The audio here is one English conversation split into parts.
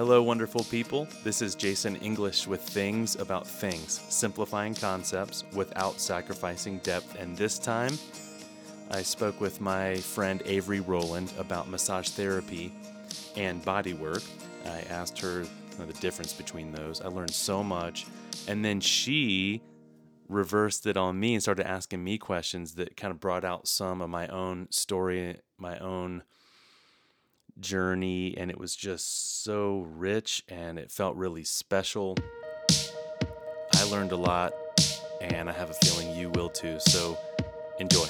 Hello, wonderful people. This is Jason English with Things About Things, simplifying concepts without sacrificing depth. And this time, I spoke with my friend Avery Rowland about massage therapy and body work. I asked her the difference between those. I learned so much. And then she reversed it on me and started asking me questions that kind of brought out some of my own story, my own journey. And it was just so rich and it felt really special. I learned a lot and I have a feeling you will too. So enjoy.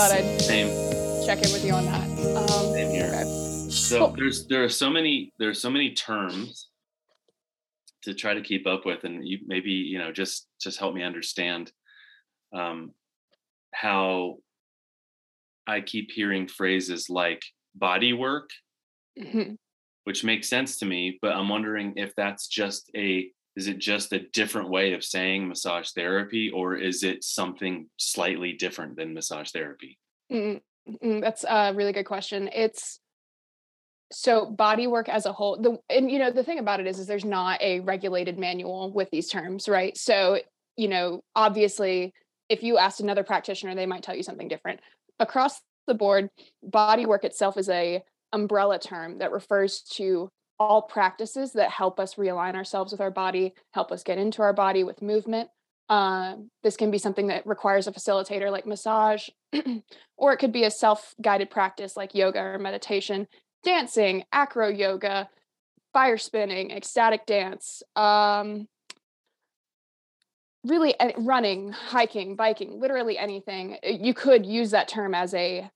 Thought I'd Same. check in with you on that. Um, Same here. okay. So Cool. there's there are so many there are so many terms to try to keep up with, and you maybe you know just just help me understand um, how I keep hearing phrases like body work, Mhm. which makes sense to me, but I'm wondering if that's just a is it just a different way of saying massage therapy, or is it something slightly different than massage therapy? Mm, mm, That's a really good question. It's so body work as a whole. The and you know the thing about it is is there's not a regulated manual with these terms, right? So you know obviously if you asked another practitioner, they might tell you something different. Across the board, body work itself is a umbrella term that refers to all practices that help us realign ourselves with our body, help us get into our body with movement. Um, this can be something that requires a facilitator like massage, or it could be a self-guided practice like yoga or meditation, dancing, acro yoga, fire spinning, ecstatic dance, um, really running, hiking, biking, literally anything. Uh, You could use that term as a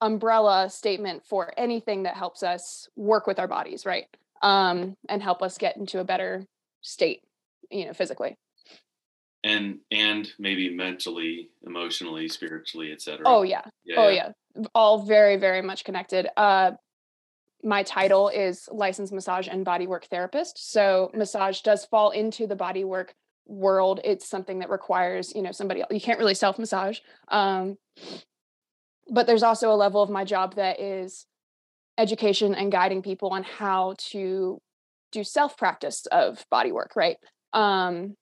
umbrella statement for anything that helps us work with our bodies, right? Um, and help us get into a better state, you know, physically. And and maybe mentally, emotionally, spiritually, etc. Oh yeah. oh yeah all very very much connected uh my title is licensed massage and bodywork therapist so massage does fall into the bodywork world it's something that requires you know somebody you can't really self massage um but there's also a level of my job that is education and guiding people on how to do self practice of bodywork right? Um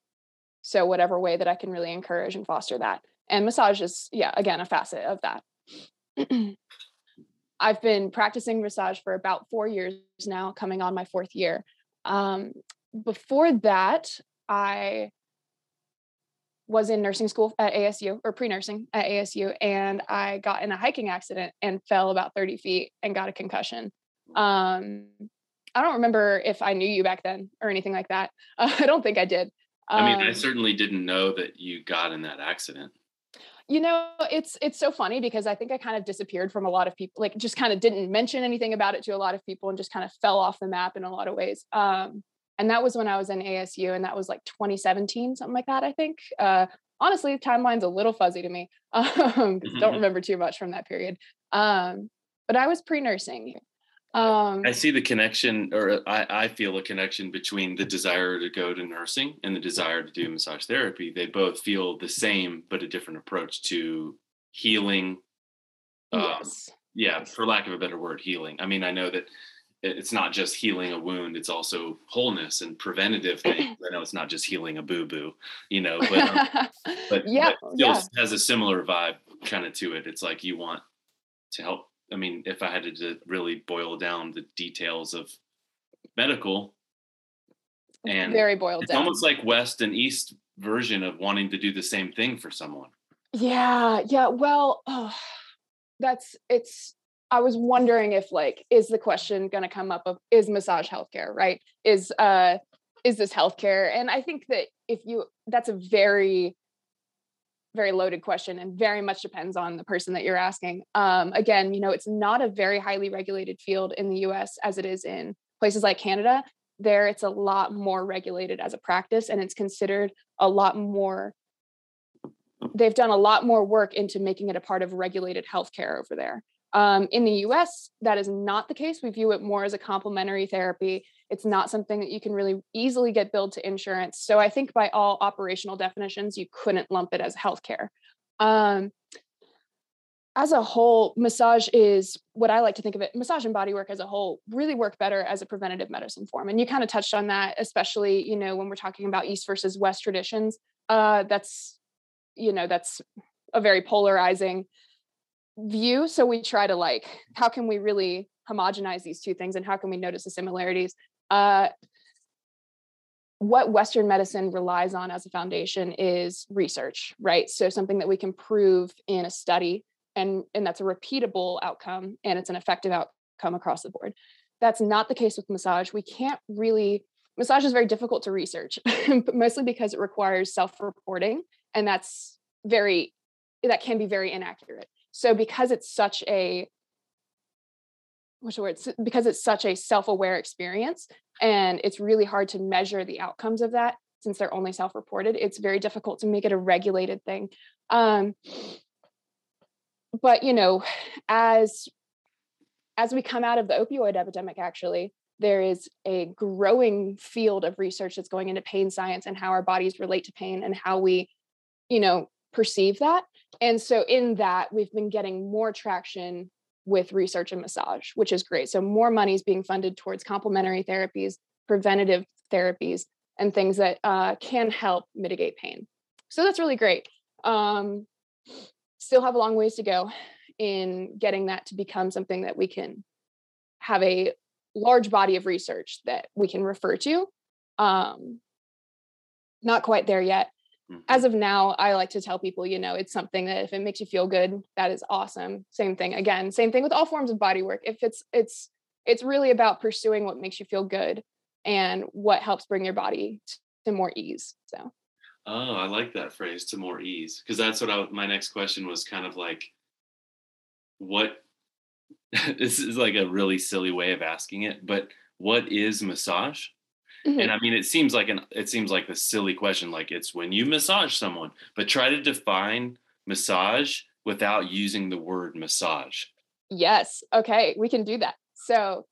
so whatever way that i can really encourage and foster that. And massage is yeah again a facet of that. I've been practicing massage for about four years now, coming on my fourth year. Um, before that, I was in nursing school at ASU or pre nursing at ASU, and I got in a hiking accident and fell about 30 feet and got a concussion. Um, I don't remember if I knew you back then or anything like that. Uh, I don't think I did. I mean, I Um, certainly didn't know that you got in that accident. you know it's it's so funny because i think i kind of disappeared from a lot of people like just kind of didn't mention anything about it to a lot of people and just kind of fell off the map in a lot of ways um and that was when i was in asu and that was like 2017 something like that i think uh honestly the timeline's a little fuzzy to me um don't remember too much from that period um but i was pre-nursing um I see the connection, or I, I feel a connection between the desire to go to nursing and the desire to do massage therapy. They both feel the same, but a different approach to healing. Um, yes Yeah, for lack of a better word, healing. I mean, I know that it's not just healing a wound; it's also wholeness and preventative things. I know it's not just healing a boo boo, you know, but um, but yeah but yeah has a similar vibe kind of to it. It's like you want to help. I mean, if I had to really boil down the details of medical, and very boiled it's down almost like West and East version of wanting to do the same thing for someone. Yeah, yeah. Well, oh, that's it's. I was wondering if like is the question going to come up of is massage healthcare right? Is uh is this healthcare? And I think that if you that's a very very loaded question and very much depends on the person that you're asking. Um, again, you know, it's not a very highly regulated field in the US as it is in places like Canada. There, it's a lot more regulated as a practice and it's considered a lot more they've done a lot more work into making it a part of regulated healthcare over there. Um, in the US, that is not the case. We view it more as a complementary therapy. It's not something that you can really easily get billed to insurance. So I think by all operational definitions, you couldn't lump it as healthcare. Um, as a whole, massage is what I like to think of it. Massage and body work as a whole really work better as a preventative medicine form. And you kind of touched on that, especially, you know, when we're talking about East versus West traditions. Uh, that's, you know, that's a very polarizing view. So we try to like, how can we really homogenize these two things and how can we notice the similarities? Uh, what Western medicine relies on as a foundation is research, right? So something that we can prove in a study and, and that's a repeatable outcome and it's an effective outcome across the board. That's not the case with massage. We can't really, massage is very difficult to research, mostly because it requires self-reporting and that's very, that can be very inaccurate. So because it's such a what's the word? Because it's such a self-aware experience and it's really hard to measure the outcomes of that since they're only self-reported. It's very difficult to make it a regulated thing. Um, but you know, as as we come out of the opioid epidemic, actually, there is a growing field of research that's going into pain science and how our bodies relate to pain and how we, you know, perceive that. And so in that, we've been getting more traction with research and massage, which is great. So more money is being funded towards complementary therapies, preventative therapies, and things that uh, can help mitigate pain. So that's really great. Um, still have a long ways to go in getting that to become something that we can have a large body of research that we can refer to. Um, not quite there yet, Mm-hmm. As of now, I like to tell people, you know, it's something that if it makes you feel good, that is awesome. Same thing again, same thing with all forms of body work. If it's it's it's really about pursuing what makes you feel good and what helps bring your body to more ease. So Oh, I like that phrase to more ease because that's what I my next question was kind of like what this is like a really silly way of asking it, but what is massage? Mm-hmm. And I mean, it seems like an it seems like a silly question, like it's when you massage someone, but try to define massage without using the word massage. Yes. Okay, we can do that. So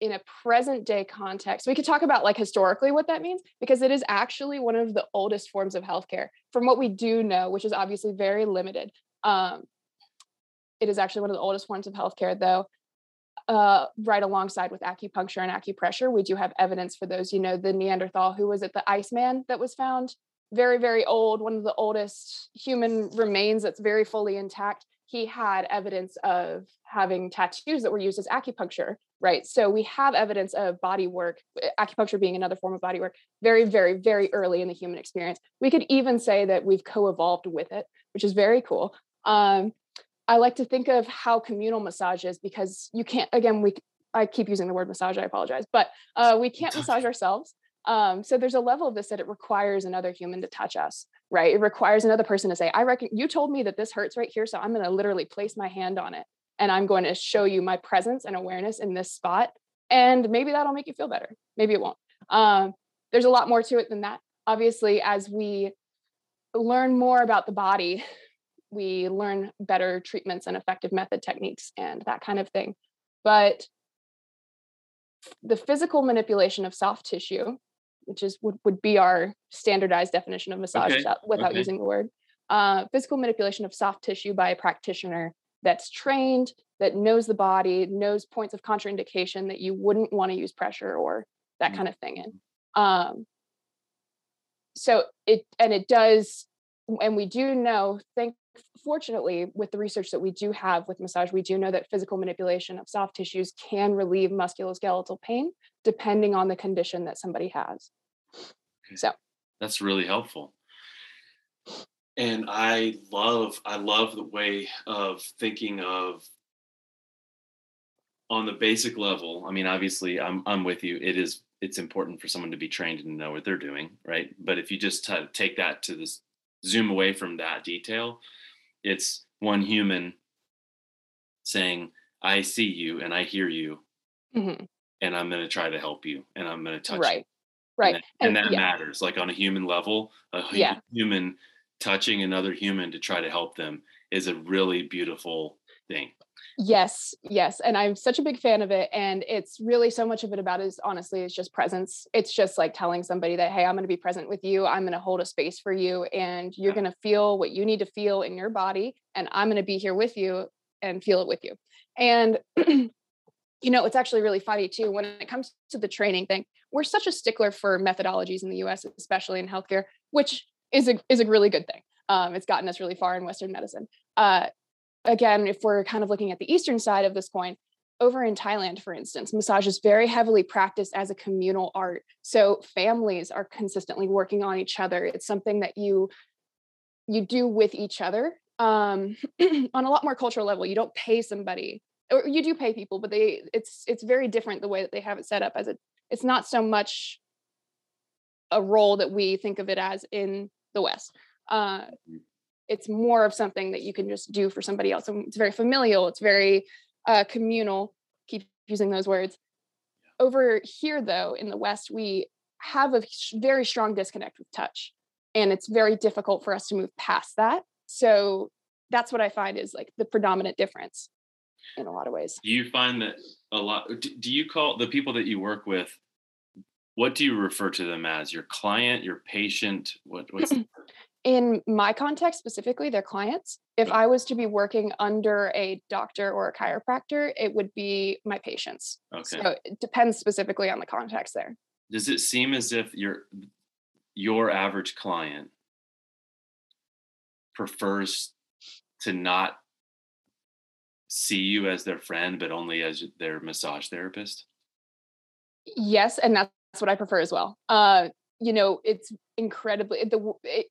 in a present day context, we could talk about like historically what that means because it is actually one of the oldest forms of healthcare. From what we do know, which is obviously very limited, um, it is actually one of the oldest forms of healthcare, though uh, right alongside with acupuncture and acupressure, we do have evidence for those. You know, the Neanderthal who was it, the Iceman that was found, very, very old, one of the oldest human remains that's very fully intact. He had evidence of having tattoos that were used as acupuncture, right? So we have evidence of body work, acupuncture being another form of body work, very, very, very early in the human experience. We could even say that we've co evolved with it, which is very cool. Um, I like to think of how communal massage is because you can't, again, we, I keep using the word massage, I apologize, but uh, we can't massage ourselves. Um, so there's a level of this that it requires another human to touch us, right? It requires another person to say, I reckon you told me that this hurts right here. So I'm going to literally place my hand on it and I'm going to show you my presence and awareness in this spot. And maybe that'll make you feel better. Maybe it won't. Um, there's a lot more to it than that. Obviously, as we learn more about the body, we learn better treatments and effective method techniques and that kind of thing. But the physical manipulation of soft tissue, which is would, would be our standardized definition of massage okay. without okay. using the word, uh, physical manipulation of soft tissue by a practitioner that's trained, that knows the body, knows points of contraindication that you wouldn't want to use pressure or that mm-hmm. kind of thing in. Um, so it and it does, and we do know, thank fortunately, with the research that we do have with massage, we do know that physical manipulation of soft tissues can relieve musculoskeletal pain depending on the condition that somebody has. Okay. So that's really helpful. And I love, I love the way of thinking of on the basic level. I mean, obviously, I'm I'm with you. It is it's important for someone to be trained and know what they're doing, right? But if you just t- take that to this zoom away from that detail, it's one human saying, I see you and I hear you. Mm-hmm. And I'm going to try to help you and I'm going to touch right. you. Right. And that, and and that yeah. matters. Like on a human level, a yeah. human touching another human to try to help them is a really beautiful thing. Yes, yes. And I'm such a big fan of it. And it's really so much of it about is honestly, it's just presence. It's just like telling somebody that, hey, I'm going to be present with you. I'm going to hold a space for you and you're going to feel what you need to feel in your body. And I'm going to be here with you and feel it with you. And, you know, it's actually really funny too when it comes to the training thing. We're such a stickler for methodologies in the US, especially in healthcare, which is a, is a really good thing. Um, it's gotten us really far in Western medicine. Uh, again, if we're kind of looking at the eastern side of this coin, over in Thailand, for instance, massage is very heavily practiced as a communal art. So families are consistently working on each other. It's something that you you do with each other um, on a lot more cultural level. You don't pay somebody, or you do pay people, but they it's it's very different the way that they have it set up. As a, it's not so much a role that we think of it as in the West. Uh, mm it's more of something that you can just do for somebody else. And it's very familial. It's very uh, communal. Keep using those words. Over here, though, in the West, we have a very strong disconnect with touch, and it's very difficult for us to move past that. So that's what I find is like the predominant difference in a lot of ways. Do you find that a lot? Do you call the people that you work with? What do you refer to them as? Your client, your patient? What, what's in my context specifically their clients. If i was to be working under a doctor or a chiropractor it would be my patients. Okay. so it depends specifically on the context there. Does it seem as if your your average client prefers to not see you as their friend but only as their massage therapist? Yes and that's what i prefer as well. Uh you know it's incredibly the it,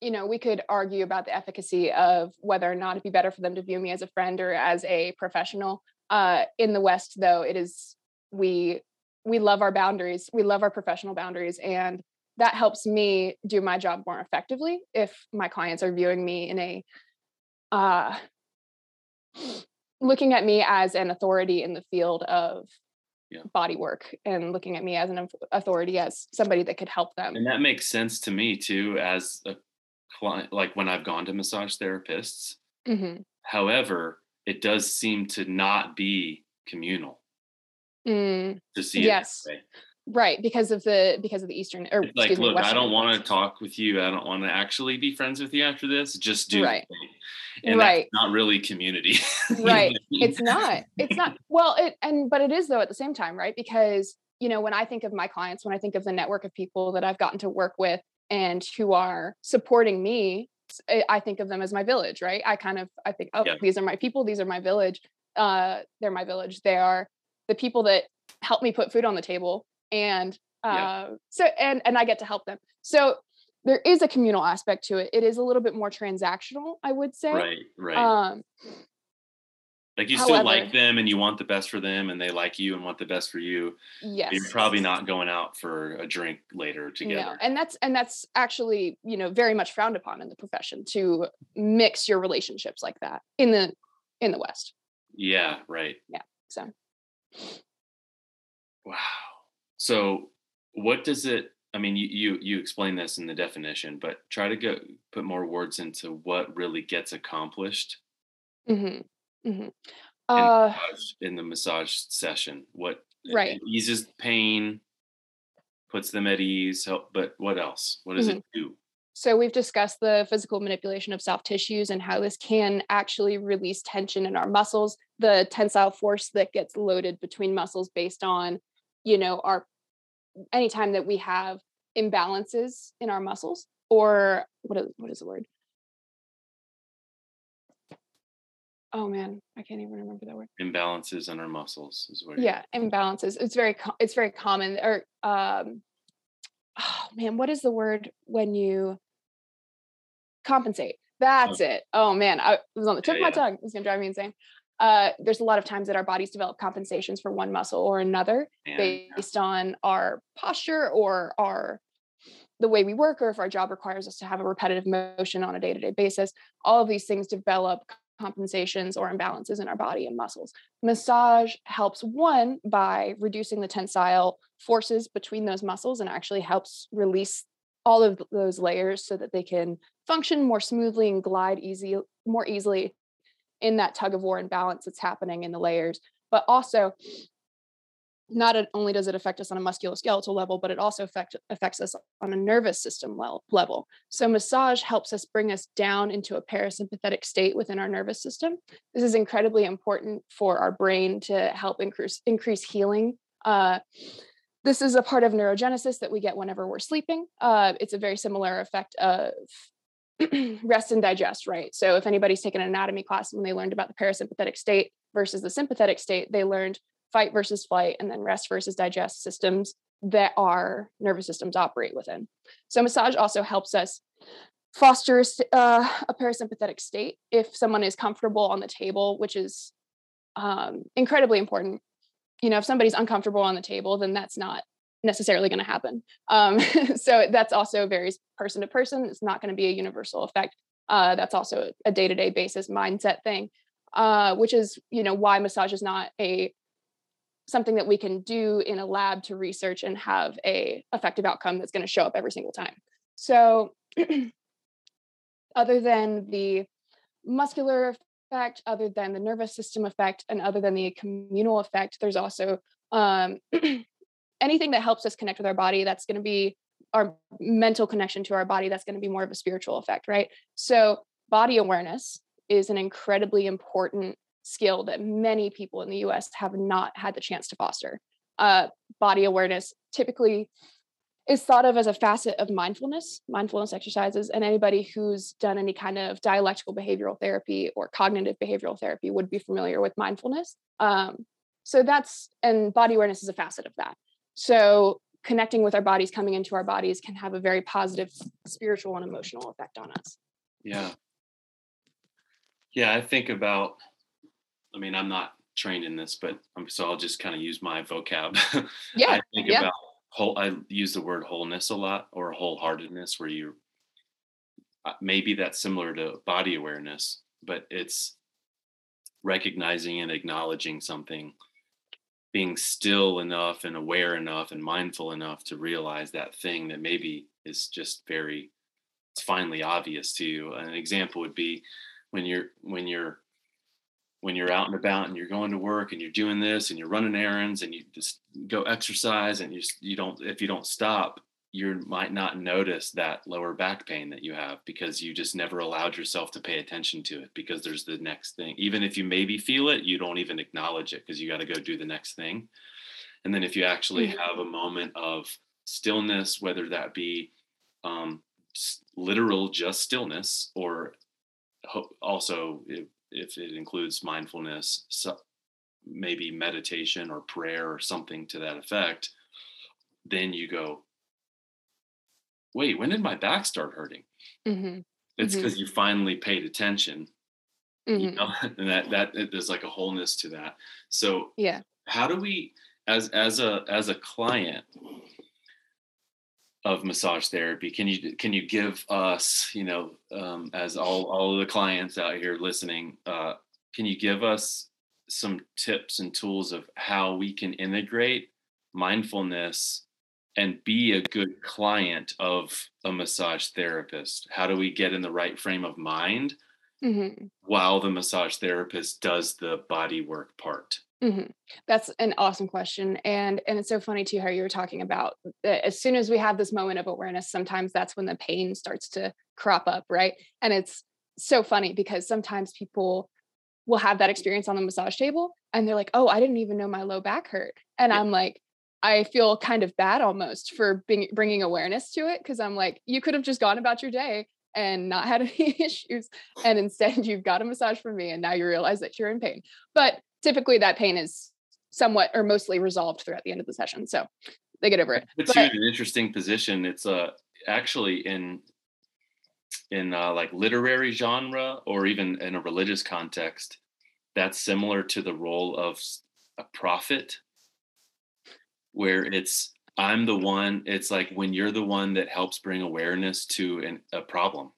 you know we could argue about the efficacy of whether or not it'd be better for them to view me as a friend or as a professional. Uh, in the west though it is we we love our boundaries we love our professional boundaries and that helps me do my job more effectively if my clients are viewing me in a uh, looking at me as an authority in the field of yeah. body work and looking at me as an authority as somebody that could help them. And that makes sense to me too, as a client, like when I've gone to massage therapists. Mm-hmm. However, it does seem to not be communal. Mm. To see yes. Right, because of the because of the Eastern or like, look, me, I don't want to talk with you. I don't want to actually be friends with you after this. Just do right. And right. not really community. right. It's not. It's not. Well, it and but it is though at the same time, right? Because you know, when I think of my clients, when I think of the network of people that I've gotten to work with and who are supporting me, I think of them as my village, right? I kind of I think, oh, yeah. these are my people, these are my village. Uh, they're my village. They are the people that help me put food on the table and uh, yeah. so and and I get to help them. So there is a communal aspect to it. It is a little bit more transactional, I would say. Right, right. Um, like you however, still like them and you want the best for them and they like you and want the best for you. Yes. You're probably not going out for a drink later together. No. And that's and that's actually, you know, very much frowned upon in the profession to mix your relationships like that in the in the West. Yeah, right. Yeah. So Wow. So what does it I mean, you, you you explain this in the definition, but try to go put more words into what really gets accomplished mm-hmm. Mm-hmm. Uh, in, the massage session. What right eases pain, puts them at ease. Help, but what else? What does mm-hmm. it do? So we've discussed the physical manipulation of soft tissues and how this can actually release tension in our muscles, the tensile force that gets loaded between muscles based on, you know, our anytime that we have imbalances in our muscles or what is, what is the word? Oh man i can't even remember that word. Imbalances in our muscles is what yeah imbalances. It's very it's very common or um oh man what is the word when you compensate? That's oh. it. Oh man I, was on the tip yeah, of my yeah. tongue. It's gonna drive me insane uh, there's a lot of times that our bodies develop compensations for one muscle or another yeah. based on our posture or our the way we work or if our job requires us to have a repetitive motion on a day-to-day basis all of these things develop compensations or imbalances in our body and muscles massage helps one by reducing the tensile forces between those muscles and actually helps release all of those layers so that they can function more smoothly and glide easy more easily in that tug of war and balance that's happening in the layers but also not only does it affect us on a musculoskeletal level, but it also affect, affects us on a nervous system level. So, massage helps us bring us down into a parasympathetic state within our nervous system. This is incredibly important for our brain to help increase, increase healing. Uh, this is a part of neurogenesis that we get whenever we're sleeping. Uh, it's a very similar effect of rest and digest, right? So, if anybody's taken an anatomy class when they learned about the parasympathetic state versus the sympathetic state, they learned fight versus flight, and then rest versus digest systems that our nervous systems operate within. So, massage also helps us foster uh, a parasympathetic state if someone is comfortable on the table, which is um, incredibly important. You know, if somebody's uncomfortable on the table, then that's not necessarily going to happen. Um, so that's also varies person to person. It's not going to be a universal effect. Uh, that's also a day-to-day basis mindset thing, uh, which is you know why massage is not a something that we can do in a lab to research and have a effective outcome that's going to show up every single time so other than the muscular effect other than the nervous system effect and other than the communal effect there's also um, anything that helps us connect with our body that's going to be our mental connection to our body that's going to be more of a spiritual effect right so body awareness is an incredibly important skill that many people in the US have not had the chance to foster. Uh, body awareness typically is thought of as a facet of mindfulness, mindfulness exercises, and anybody who's done any kind of dialectical behavioral therapy or cognitive behavioral therapy would be familiar with mindfulness. Um, so that's, and body awareness is a facet of that. So connecting with our bodies, coming into our bodies can have a very positive spiritual and emotional effect on us. Yeah. Yeah, I think about I mean, I'm not trained in this, but I'm, so I'll just kind of use my vocab. Yeah. I think yeah. about whole, I use the word wholeness a lot or wholeheartedness where you, uh, maybe that's similar to body awareness, but it's recognizing and acknowledging something, being still enough and aware enough and mindful enough to realize that thing that maybe is just very, it's finally obvious to you. An example would be when you're, when you're when you're out and about and you're going to work and you're doing this and you're running errands and you just go exercise and you you don't if you don't stop you might not notice that lower back pain that you have because you just never allowed yourself to pay attention to it because there's the next thing even if you maybe feel it you don't even acknowledge it because you got to go do the next thing and then if you actually mm-hmm. have a moment of stillness whether that be um, literal just stillness or also if it includes mindfulness, so maybe meditation or prayer or something to that effect, then you go, wait, when did my back start hurting? Mm-hmm. It's because mm-hmm. you finally paid attention. Mm-hmm. You know? and that that there's like a wholeness to that. So yeah, how do we as as a as a client of massage therapy can you can you give us you know um, as all all of the clients out here listening uh, can you give us some tips and tools of how we can integrate mindfulness and be a good client of a massage therapist how do we get in the right frame of mind mm-hmm. while the massage therapist does the body work part Mm-hmm. That's an awesome question, and and it's so funny too how you were talking about that as soon as we have this moment of awareness, sometimes that's when the pain starts to crop up, right? And it's so funny because sometimes people will have that experience on the massage table, and they're like, "Oh, I didn't even know my low back hurt," and yeah. I'm like, I feel kind of bad almost for being, bringing awareness to it because I'm like, you could have just gone about your day and not had any issues and instead you've got a massage from me and now you realize that you're in pain but typically that pain is somewhat or mostly resolved throughout the end of the session. So they get over it. It's but, an interesting position. It's uh actually in in uh, like literary genre or even in a religious context, that's similar to the role of a prophet, where it's I'm the one. It's like when you're the one that helps bring awareness to an, a problem.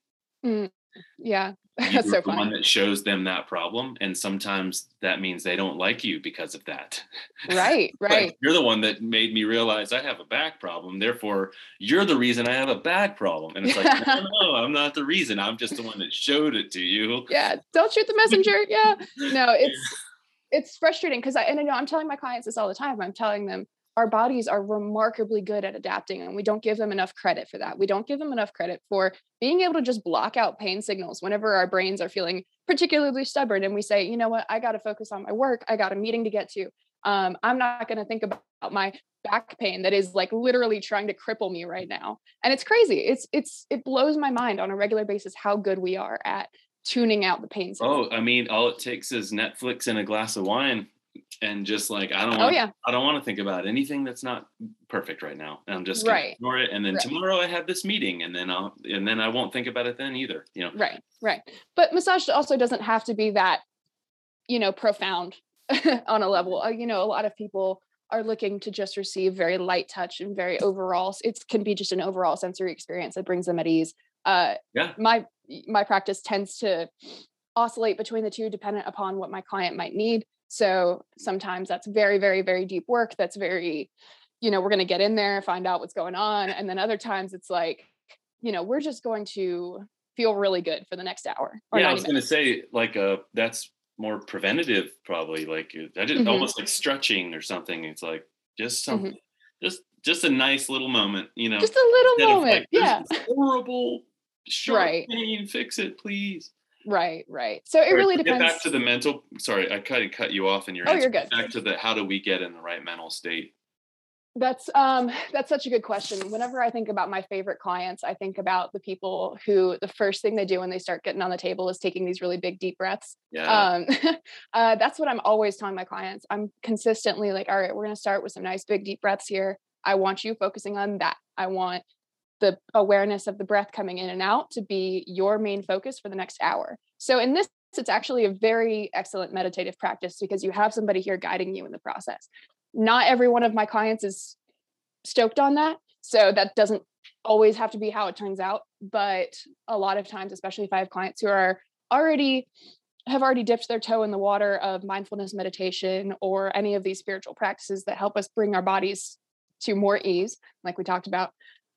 Mm, yeah. That's so the funny. one that shows them that problem, and sometimes that means they don't like you because of that. Right, Like, right. you're the one that made me realize I have a back problem. Therefore, you're the reason I have a back problem. And it's like, no, no, I'm not the reason. I'm just the one that showed it to you. yeah don't shoot the messenger yeah no it's it's frustrating because i and i know i'm telling my clients this all the time i'm telling them our bodies are remarkably good at adapting and we don't give them enough credit for that. We don't give them enough credit for being able to just block out pain signals whenever our brains are feeling particularly stubborn and we say you know what? I got to focus on my work. I got a meeting to get to. Um, i'm not going to think about my back pain that is like literally trying to cripple me right now. And it's crazy. It's it's it blows my mind on a regular basis how good we are at tuning out the pain signals. Oh, I mean, all it takes is Netflix and a glass of wine, and just like I don't Oh, want, yeah I don't want to think about anything that's not perfect right now. And I'm just gonna Right. ignore it. And then Right. tomorrow I have this meeting, and then I'll and then I won't think about it then either. You know. right right but massage also doesn't have to be that you know profound on a level Uh, you know a lot of people are looking to just receive very light touch and very overall it can be just an overall sensory experience that brings them at ease uh Yeah. my my practice tends to oscillate between the two dependent upon what my client might need so sometimes that's very very very deep work that's very you know we're going to get in there find out what's going on and then other times it's like you know we're just going to feel really good for the next hour or yeah, I was gonna say like uh that's more preventative probably. Like uh, I did Mhm. almost like stretching or something. It's like just Mm-hmm. something, just just a nice little moment. You know. just a little moment like, yeah horrible sharp Right. pain. Fix it, please. Right right so it really Get depends back to the mental. Sorry, I kind of cut you off in your Oh, answer. you're good. Back to the how do we get in the right mental state? That's um that's such a good question. Whenever I think about my favorite clients, I think about the people who the first thing they do when they start getting on the table is taking these really big deep breaths. Yeah. Um uh that's what I'm always telling my clients. I'm consistently like, all right, we're going to start with some nice big deep breaths here. I want you focusing on that. I want the awareness of the breath coming in and out to be your main focus for the next hour. So in this it's actually a very excellent meditative practice because you have somebody here guiding you in the process not every one of my clients is stoked on that. So that doesn't always have to be how it turns out. But a lot of times, especially if I have clients who are already have already dipped their toe in the water of mindfulness meditation or any of these spiritual practices that help us bring our bodies to more ease, like we talked about,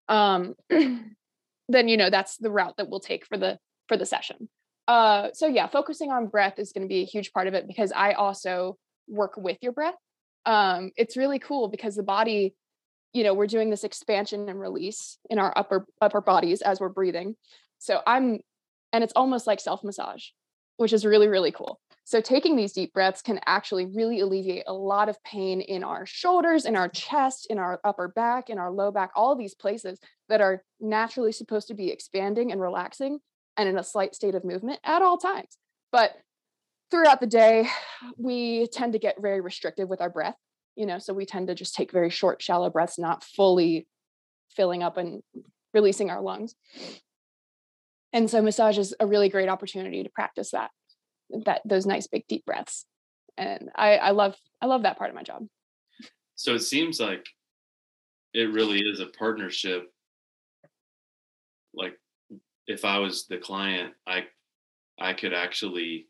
um, then you know that's the route that we'll take for the for the session. Uh, so yeah, focusing on breath is going to be a huge part of it because I also work with your breath. Um, it's really cool because the body you know we're doing this expansion and release in our upper upper bodies as we're breathing. So i'm and it's almost like self massage which is really really cool so taking these deep breaths can actually really alleviate a lot of pain in our shoulders in our chest in our upper back in our low back all these places that are naturally supposed to be expanding and relaxing and in a slight state of movement at all times. But throughout the day we tend to get very restrictive with our breath you know so we tend to just take very short shallow breaths not fully filling up and releasing our lungs. And so massage is a really great opportunity to practice that that those nice big deep breaths and i i love i love that part of my job So it seems like it really is a partnership. Like if I was the client, I I could actually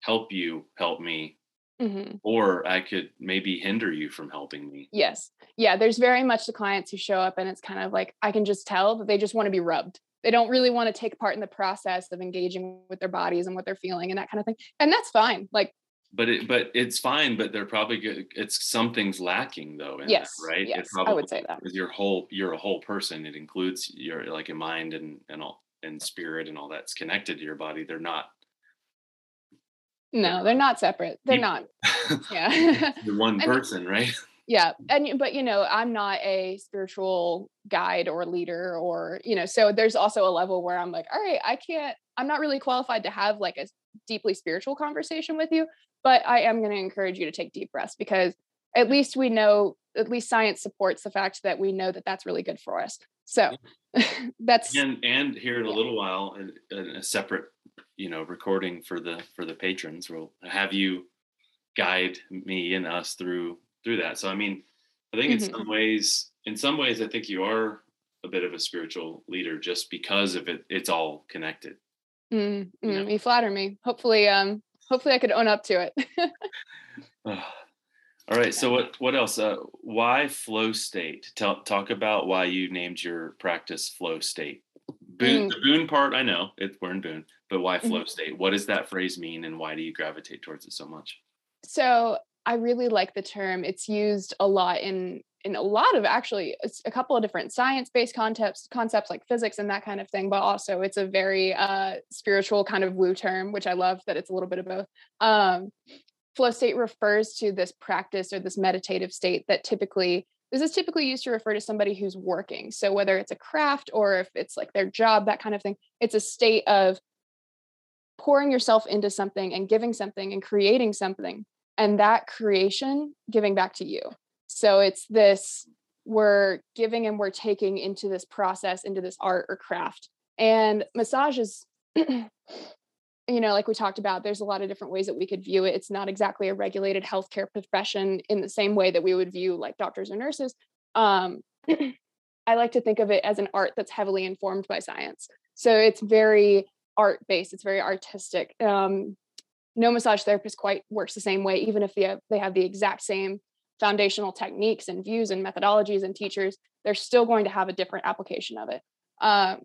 help you help me, Mhm. or I could maybe hinder you from helping me. yes yeah there's very much the clients who show up and it's kind of like i can just tell that they just want to be rubbed they don't really want to take part in the process of engaging with their bodies and what they're feeling and that kind of thing and that's fine like But it but it's fine. But they're probably good. It's something's lacking though. Yes that, right? yes It i would say that because your whole you're a whole person. It includes your like a mind and and all and spirit and all that's connected to your body. They're not. no they're not separate they're not yeah You're one person, right? Yeah and but you know i'm not a spiritual guide or leader or you know so there's also a level where i'm like all right i can't i'm not really qualified to have like a deeply spiritual conversation with you but i am going to encourage you to take deep breaths because at least we know at least science supports the fact that we know that that's really good for us. So that's and and here in a little while in, in a separate you know recording for the for the patrons we'll have you guide me and us through through that so i mean i think in Mhm. some ways in some ways i think you are a bit of a spiritual leader just because of it it's all connected Mm, mm, you flatter me. Hopefully, um, hopefully I could own up to it. All right. So what what else? Uh, why flow state? Tell, talk about why you named your practice flow state. Boone, mm. The Boone part, I know it's we're in Boone, but why flow mm-hmm. state? What does that phrase mean, and why do you gravitate towards it so much? So I really like the term. It's used a lot in in a lot of actually a couple of different science-based concepts concepts like physics and that kind of thing but also it's a very uh, spiritual kind of woo term which i love that it's a little bit of both um, flow state refers to this practice or this meditative state that typically this is typically used to refer to somebody who's working so whether it's a craft or if it's like their job that kind of thing it's a state of pouring yourself into something and giving something and creating something and that creation giving back to you so it's this we're giving and we're taking into this process, into this art or craft. And massage is, you know, like we talked about, there's a lot of different ways that we could view it. It's not exactly a regulated healthcare profession in the same way that we would view like doctors or nurses. Um, I like to think of it as an art that's heavily informed by science. So it's very art based, it's very artistic. Um, no massage therapist quite works the same way, even if they have, they have the exact same foundational techniques and views and methodologies and teachers, they're still going to have a different application of it. Um,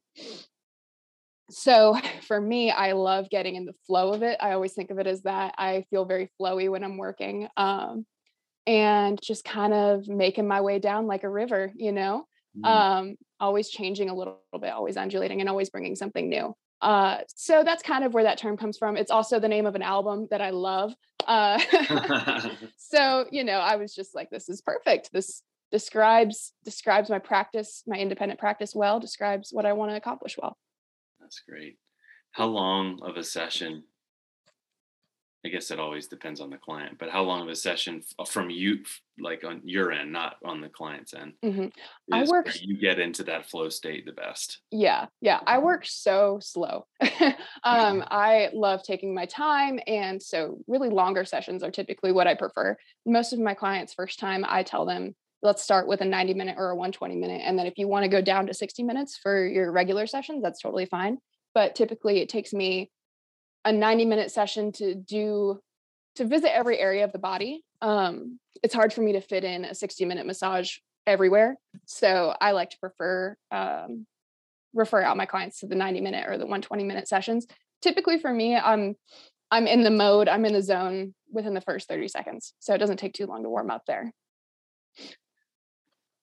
so for me, I love getting in the flow of it. I always think of it as that. I feel very flowy when I'm working um, and just kind of making my way down like a river, you know, mm. um, always changing a little bit, always undulating and always bringing something new. Uh, so that's kind of where that term comes from. It's also the name of an album that I love. Uh, so you know, I was just like, this is perfect. This describes describes my practice, my independent practice well. Describes what I want to accomplish well. That's great. How long of a session I guess it always depends on the client, but how long of a session uh, from you, like on your end, not on the client's end, mm-hmm. I work. You get into that flow state the best. Yeah, yeah. I work so slow. um, I love taking my time, and so really longer sessions are typically what I prefer. Most of my clients, first time, I tell them let's start with a 90 minute or a 120 minute, and then if you want to go down to 60 minutes for your regular sessions, that's totally fine. But typically, it takes me a 90 minute session to do to visit every area of the body. Um, it's hard for me to fit in a 60 minute massage everywhere so i like to prefer um, refer out my clients to the 90 minute or the 120 minute sessions. Typically for me i'm i'm in the mode i'm in the zone within the first 30 seconds so it doesn't take too long to warm up there.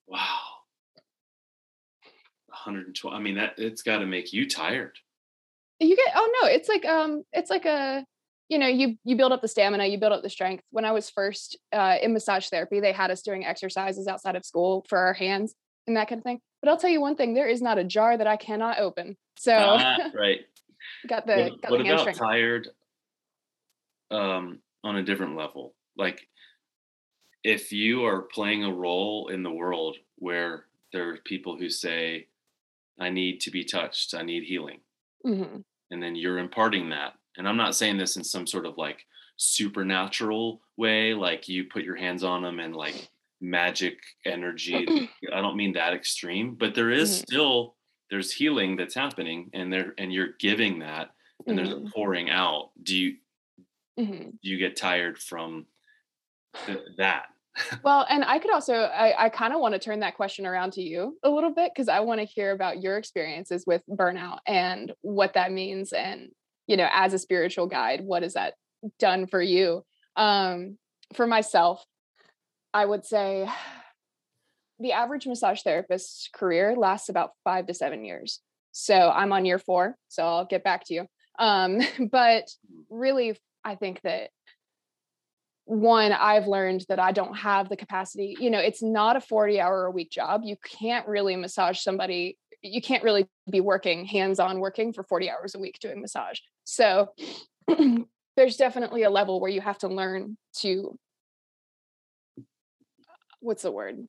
Wow. 112 i mean that it's got to make you tired you get oh no it's like um it's like a you know you you build up the stamina you build up the strength. When i was first uh, in massage therapy they had us doing exercises outside of school for our hands and that kind of thing. But i'll tell you one thing there is not a jar that i cannot open. So uh, right. got the what, got what the about strength. tired um on a different level? Like if you are playing a role in the world where there are people who say i need to be touched i need healing mm-hmm and then you're imparting that and i'm not saying this in some sort of like supernatural way like you put your hands on them and like magic energy i don't mean that extreme but there is mm-hmm. still there's healing that's happening and there and you're giving that and mm-hmm. there's a mm-hmm. pouring out do you mm-hmm. do you get tired from th- that well, and I could also, I, I kind of want to turn that question around to you a little bit because I want to hear about your experiences with burnout and what that means. And, you know, as a spiritual guide, what has that done for you? Um, for myself, I would say the average massage therapist's career lasts about five to seven years. So I'm on year four, so I'll get back to you. Um, but really, I think that one i've learned that i don't have the capacity you know it's not a 40 hour a week job you can't really massage somebody you can't really be working hands on working for 40 hours a week doing massage. So there's definitely a level where you have to learn to what's the word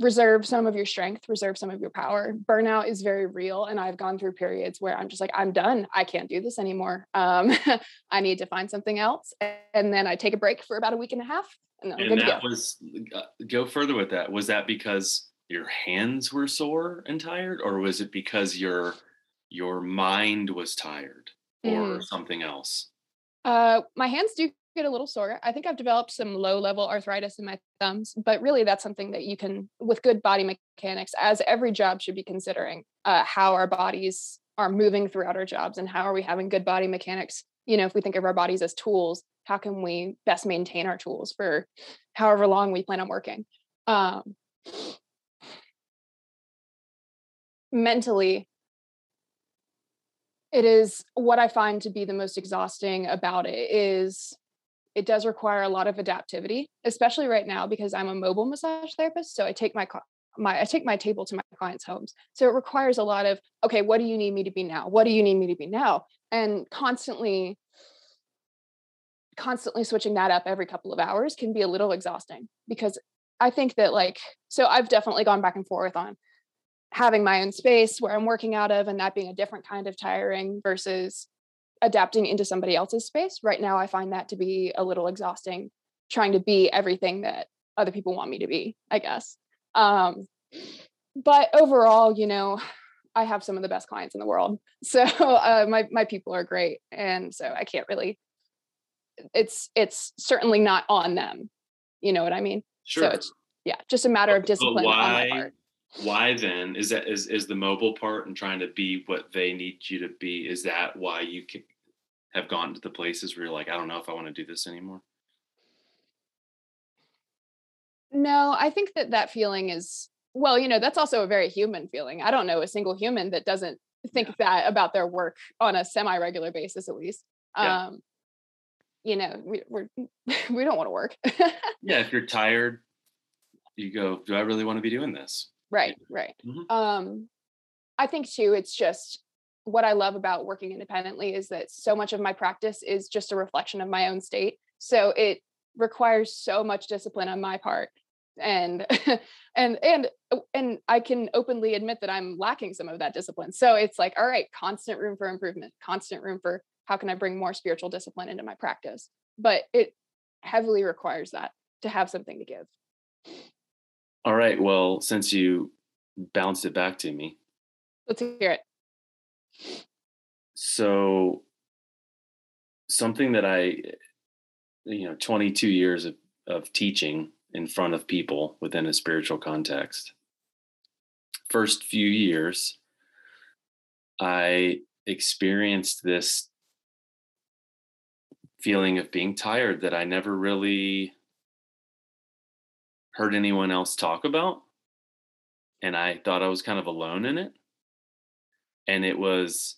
reserve some of your strength, reserve some of your power. Burnout is very real. And I've gone through periods where I'm just like, I'm done. I can't do this anymore. Um, I need to find something else. And then I take a break for about a week and a half. And, then and that go. was, uh, go further with that. Was that because your hands were sore and tired, or was it because your, your mind was tired? or something else? Uh, my hands do get a little sore. I think I've developed some low level arthritis in my thumbs, but really that's something that you can, with good body mechanics, as every job should be considering uh, how our bodies are moving throughout our jobs and how are we having good body mechanics. You know, if we think of our bodies as tools, how can we best maintain our tools for however long we plan on working? Um, mentally, it is what I find to be the most exhausting about it is it does require a lot of adaptivity, especially right now because I'm a mobile massage therapist. So I take my my I take my table to my clients' homes. So it requires a lot of okay, what do you need me to be now? What do you need me to be now? And constantly constantly switching that up every couple of hours can be a little exhausting because I think that like so I've definitely gone back and forth on having my own space where I'm working out of and that being a different kind of tiring versus adapting into somebody else's space. Right now, I find that to be a little exhausting, trying to be everything that other people want me to be, I guess. Um, but overall, you know, I have some of the best clients in the world. So uh, my my people are great, and so I can't really. It's it's certainly not on them. You know what I mean? Sure. So it's yeah, just a matter of discipline on my part why then is that is is the mobile part and trying to be what they need you to be is that why you can, have gone to the places where you're like i don't know if i want to do this anymore no i think that that feeling is well you know that's also a very human feeling. I don't know a single human that doesn't think yeah. that about their work on a semi-regular basis at least. Yeah. um you know we, we're we don't want to work. Yeah if you're tired you go do i really want to be doing this Right, right. Mm-hmm. Um, I think too, it's just what I love about working independently is that so much of my practice is just a reflection of my own state. So it requires so much discipline on my part. And and and uh, and I can openly admit that I'm lacking some of that discipline. So it's like, all right, constant room for improvement, constant room for how can I bring more spiritual discipline into my practice. But it heavily requires that to have something to give. All right. Well, since you bounced it back to me, let's hear it. So, something that I, you know, 22 years of, of teaching in front of people within a spiritual context. First few years, I experienced this feeling of being tired that I never really heard anyone else talk about. And I thought I was kind of alone in it. And it was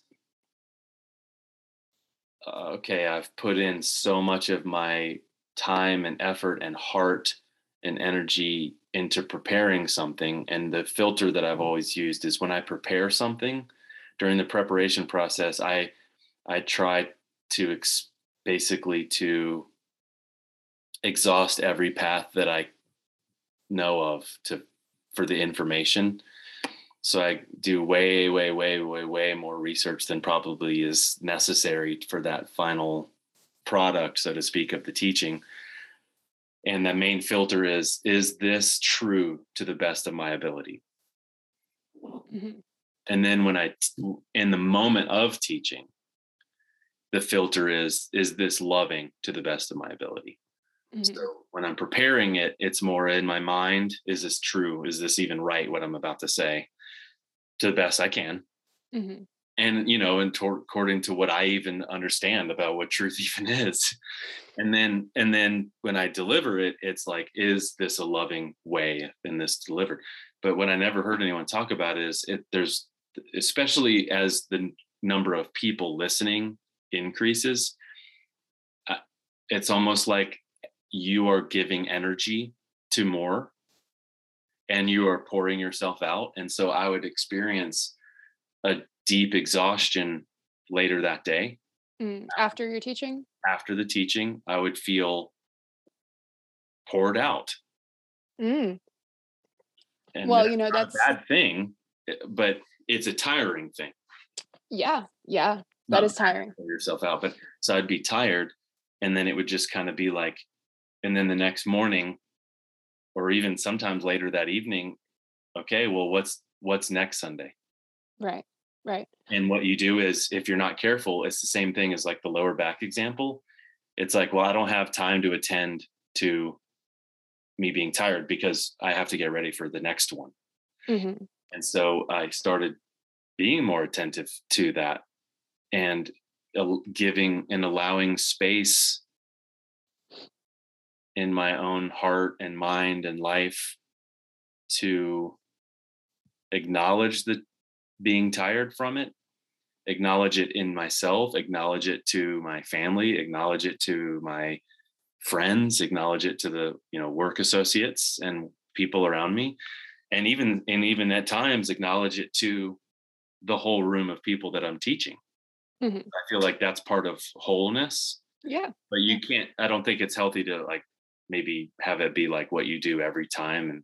uh, okay, I've put in so much of my time and effort and heart and energy into preparing something. And the filter that I've always used is when I prepare something during the preparation process, I I try to ex- basically to exhaust every path that I know of to for the information. So I do way, way, way, way, way more research than probably is necessary for that final product, so to speak, of the teaching. And the main filter is is this true to the best of my ability? Mm-hmm. And then when I, in the moment of teaching, the filter is is this loving to the best of my ability? Mm-hmm. So when I'm preparing it, it's more in my mind. Is this true? Is this even right? What I'm about to say to the best I can. Mm-hmm. And, you know, and to, according to what I even understand about what truth even is. And then, and then when I deliver it, it's like, is this a loving way in this delivered? But what I never heard anyone talk about is it, there's, especially as the number of people listening increases, uh, it's almost like you are giving energy to more and you are pouring yourself out. And so I would experience a deep exhaustion later that day. Mm, after your teaching? After the teaching, I would feel poured out. Mm. And well, you know, that's a bad thing, eh, but it's a tiring thing. Yeah. Yeah. That Not is tiring. Yourself out. But so I'd be tired. And then it would just kind of be like, and then the next morning or even sometimes later that evening okay well what's what's next sunday right Right. And what you do is if you're not careful, it's the same thing as like the lower back example. It's like, well, I don't have time to attend to me being tired because I have to get ready for the next one. Mm-hmm. And so I started being more attentive to that and giving and allowing space in my own heart and mind and life to acknowledge the being tired from it acknowledge it in myself acknowledge it to my family acknowledge it to my friends acknowledge it to the you know work associates and people around me and even and even at times acknowledge it to the whole room of people that i'm teaching mm-hmm. i feel like that's part of wholeness yeah but you can't i don't think it's healthy to like maybe have it be like what you do every time and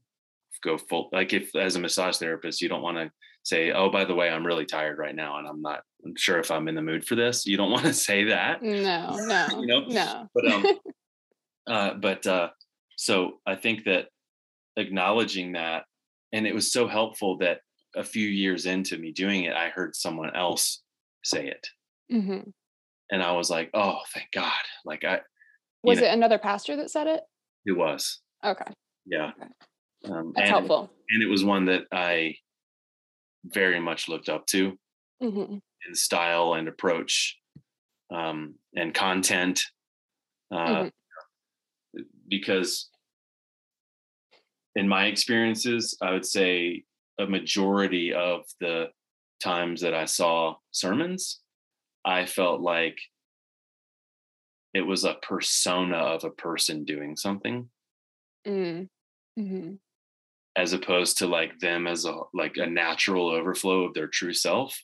go full like if as a massage therapist you don't want to say oh by the way i'm really tired right now and i'm not I'm sure if i'm in the mood for this. You don't want to say that. No no you know? no. But um uh but uh so i think that acknowledging that and it was so helpful that a few years into me doing it i heard someone else say it. Mm-hmm. and i was like oh thank god. Like i was know, it another pastor that said it it was okay yeah okay. Um, That's and, helpful. And it was one that I very much looked up to mm-hmm. in style and approach um, and content. Uh, mm-hmm. Because in my experiences, I would say a majority of the times that I saw sermons, I felt like it was a persona of a person doing something. Mm. Mm-hmm as opposed to like them as a like a natural overflow of their true self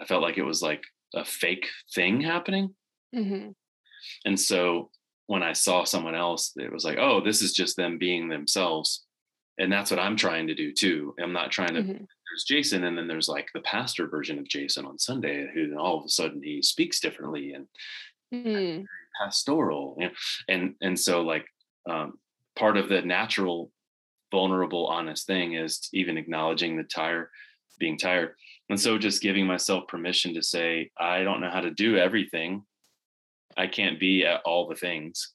i felt like it was like a fake thing happening mm-hmm. and so when i saw someone else it was like oh this is just them being themselves and that's what i'm trying to do too i'm not trying to mm-hmm. there's jason and then there's like the pastor version of jason on sunday who all of a sudden he speaks differently and mm-hmm. Pastoral and and and so like um, part of the natural vulnerable, honest thing is even acknowledging the tire, being tired. And so just giving myself permission to say, I don't know how to do everything. I can't be at all the things.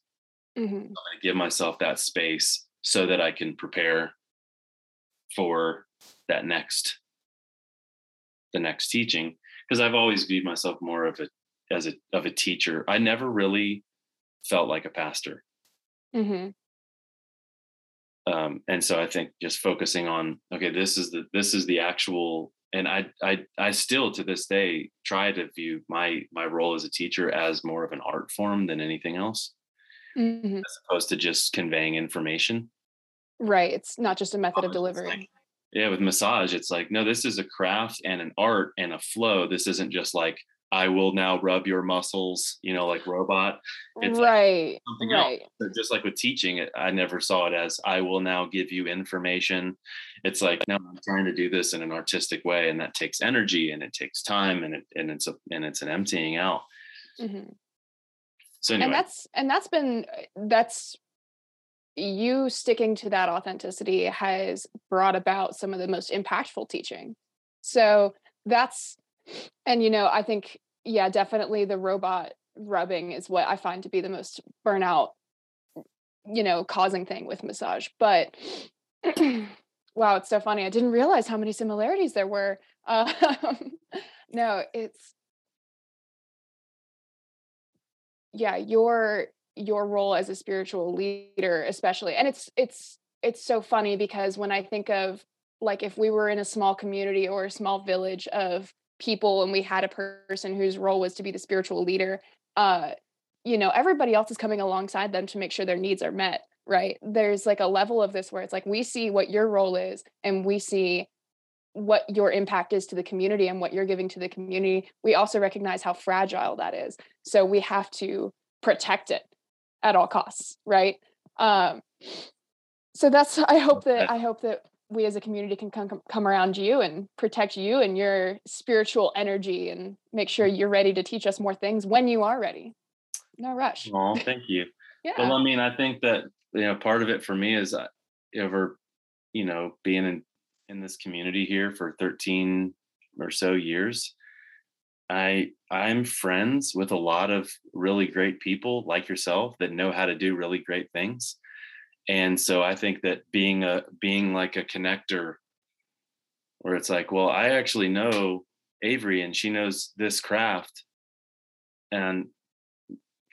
Mm-hmm. I'm going to give myself that space so that I can prepare for that next, the next teaching. Because I've always viewed myself more of a as a of a teacher. I never really felt like a pastor. Mm-hmm um, and so I think just focusing on okay, this is the this is the actual, and I I I still to this day try to view my my role as a teacher as more of an art form than anything else, mm-hmm. as opposed to just conveying information. Right. It's not just a method of delivery. Like, yeah, with massage, it's like no, this is a craft and an art and a flow. This isn't just like I will now rub your muscles, you know, like robot. It's right. Like something right. else. So just like with teaching, I never saw it as I will now give you information. It's like, no, I'm trying to do this in an artistic way. And that takes energy and it takes time and it and it's a and it's an emptying out. Mm-hmm. So anyway. And that's and that's been that's you sticking to that authenticity has brought about some of the most impactful teaching. So that's and you know, I think yeah, definitely the robot rubbing is what I find to be the most burnout, you know, causing thing with massage. But wow, it's so funny. I didn't realize how many similarities there were. Um, no, it's yeah, your your role as a spiritual leader, especially, and it's it's it's so funny because when I think of like if we were in a small community or a small village of people and we had a person whose role was to be the spiritual leader uh you know everybody else is coming alongside them to make sure their needs are met right? There's like a level of this where it's like we see what your role is and we see what your impact is to the community and what you're giving to the community. We also recognize how fragile that is. So we have to protect it at all costs right? Um so that's i hope that i hope that we as a community can come come around you and protect you and your spiritual energy and make sure you're ready to teach us more things when you are ready. No rush. Oh, thank you. yeah. Well, I mean, I think that you know part of it for me is ever, uh, you know, being in in this community here for 13 or so years, I I'm friends with a lot of really great people like yourself that know how to do really great things. And so I think that being a being like a connector where it's like, well, I actually know Avery and she knows this craft and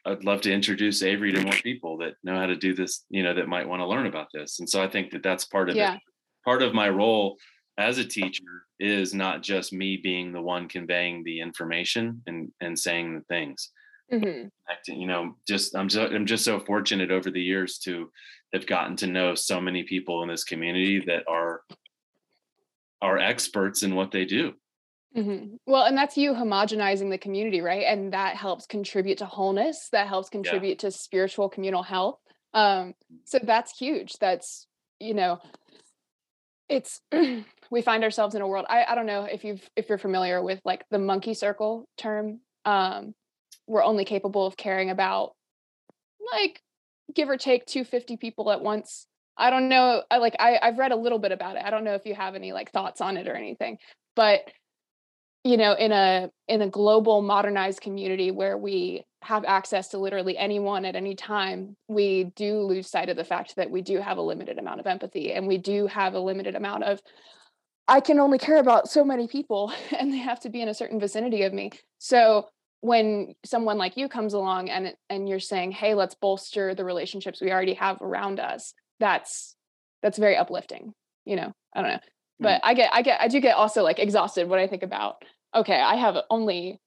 I'd love to introduce Avery to more people that know how to do this, you know, that might want to learn about this. And so I think that that's part of yeah. it. Part of my role as a teacher is not just me being the one conveying the information and and saying the things. Mm-hmm. You know, just I'm just I'm just so fortunate over the years to have gotten to know so many people in this community that are are experts in what they do. Mm-hmm. Well, and that's you homogenizing the community, right? And that helps contribute to wholeness. That helps contribute yeah. to spiritual communal health. Um, so that's huge. That's you know, it's we find ourselves in a world. I I don't know if you've if you're familiar with like the monkey circle term. Um, we're only capable of caring about like give or take 250 people at once. I don't know. I like I I've read a little bit about it. I don't know if you have any like thoughts on it or anything, but you know in a in a global modernized community where we have access to literally anyone at any time we do lose sight of the fact that we do have a limited amount of empathy and we do have a limited amount of i can only care about so many people and they have to be in a certain vicinity of me so when someone like you comes along and and you're saying hey let's bolster the relationships we already have around us that's that's very uplifting you know? I don't know. But i get i get i do get also like exhausted when i think about okay i have only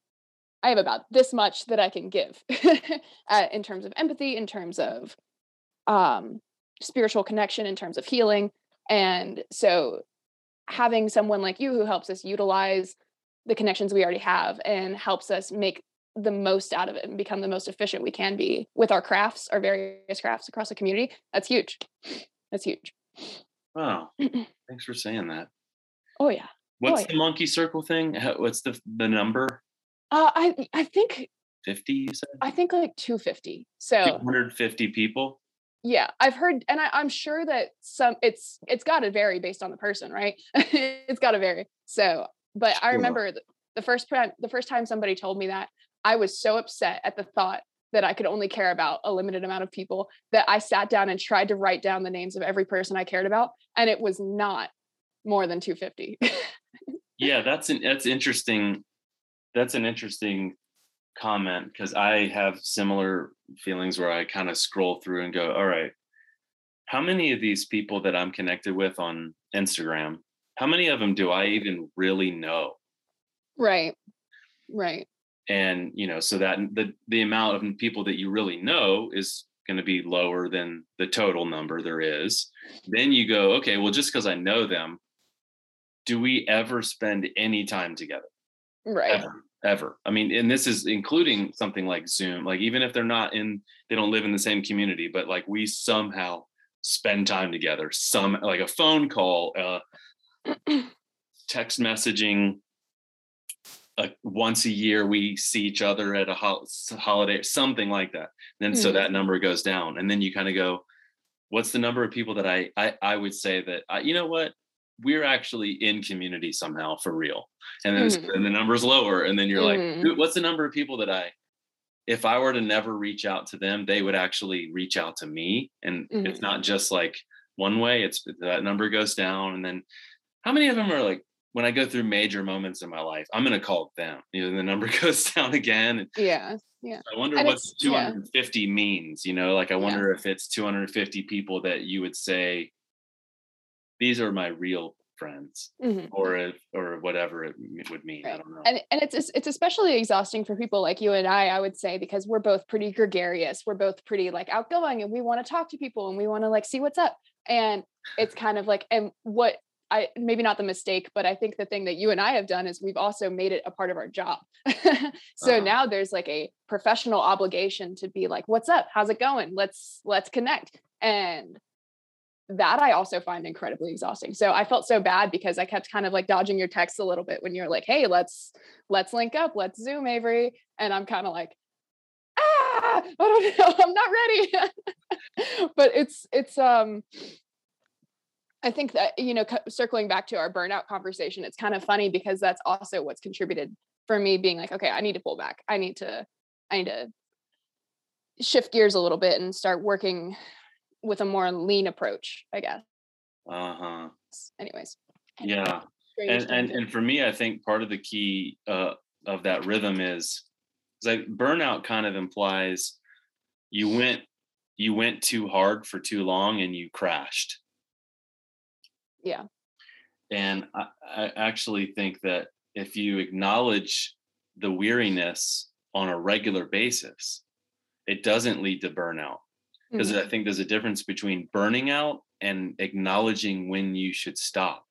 i have about this much that i can give uh, in terms of empathy in terms of um spiritual connection in terms of healing. And so having someone like you who helps us utilize the connections we already have and helps us make the most out of it and become the most efficient we can be with our crafts our various crafts across the community that's huge that's huge Wow. Thanks for saying that. Oh yeah. What's oh, the yeah. monkey circle thing? What's the the number? Uh, I I think 50 you said? I think like 250. So 250 people? Yeah, I've heard and I, am sure that some it's it's got to vary based on the person, right? it's got to vary. So, but I remember the, the first time the first time somebody told me that, I was so upset at the thought that I could only care about a limited amount of people that I sat down and tried to write down the names of every person I cared about and it was not more than 250. yeah, that's an that's interesting that's an interesting comment because I have similar feelings where I kind of scroll through and go, all right, how many of these people that I'm connected with on Instagram, how many of them do I even really know? Right. Right and you know so that the the amount of people that you really know is going to be lower than the total number there is then you go okay well just because i know them do we ever spend any time together right ever ever i mean and this is including something like zoom like even if they're not in they don't live in the same community but like we somehow spend time together some like a phone call uh text messaging a, once a year we see each other at a ho- holiday something like that and then mm-hmm. so that number goes down and then you kind of go what's the number of people that i i, I would say that I, you know what we're actually in community somehow for real and then mm-hmm. and the number's lower and then you're mm-hmm. like what's the number of people that i if i were to never reach out to them they would actually reach out to me and it's not mm-hmm. just like one way it's that number goes down and then how many of them are like when I go through major moments in my life, I'm going to call them. You know, the number goes down again. Yeah. Yeah. I wonder and what 250 yeah. means, you know, like I wonder yeah. if it's 250 people that you would say, these are my real friends mm-hmm. or if, or whatever it would mean. Right. I don't know. And, and it's, it's especially exhausting for people like you and I, I would say, because we're both pretty gregarious. We're both pretty like outgoing and we want to talk to people and we want to like see what's up. And it's kind of like, and what I maybe not the mistake, but I think the thing that you and I have done is we've also made it a part of our job. so uh-huh. now there's like a professional obligation to be like, what's up? How's it going? Let's let's connect. And that I also find incredibly exhausting. So I felt so bad because I kept kind of like dodging your texts a little bit when you're like, "Hey, let's let's link up, let's Zoom, Avery," and I'm kind of like, "Ah, I don't know, I'm not ready." but it's it's um I think that, you know, circling back to our burnout conversation, it's kind of funny because that's also what's contributed for me being like, okay, I need to pull back. I need to, I need to shift gears a little bit and start working with a more lean approach, I guess. Uh-huh. Anyways. Yeah. And, and and for me, I think part of the key uh, of that rhythm is, is like burnout kind of implies you went you went too hard for too long and you crashed yeah and I, I, actually think that if you acknowledge the weariness on a regular basis it doesn't lead to burnout because mm-hmm. i think there's a difference between burning out and acknowledging when you should stop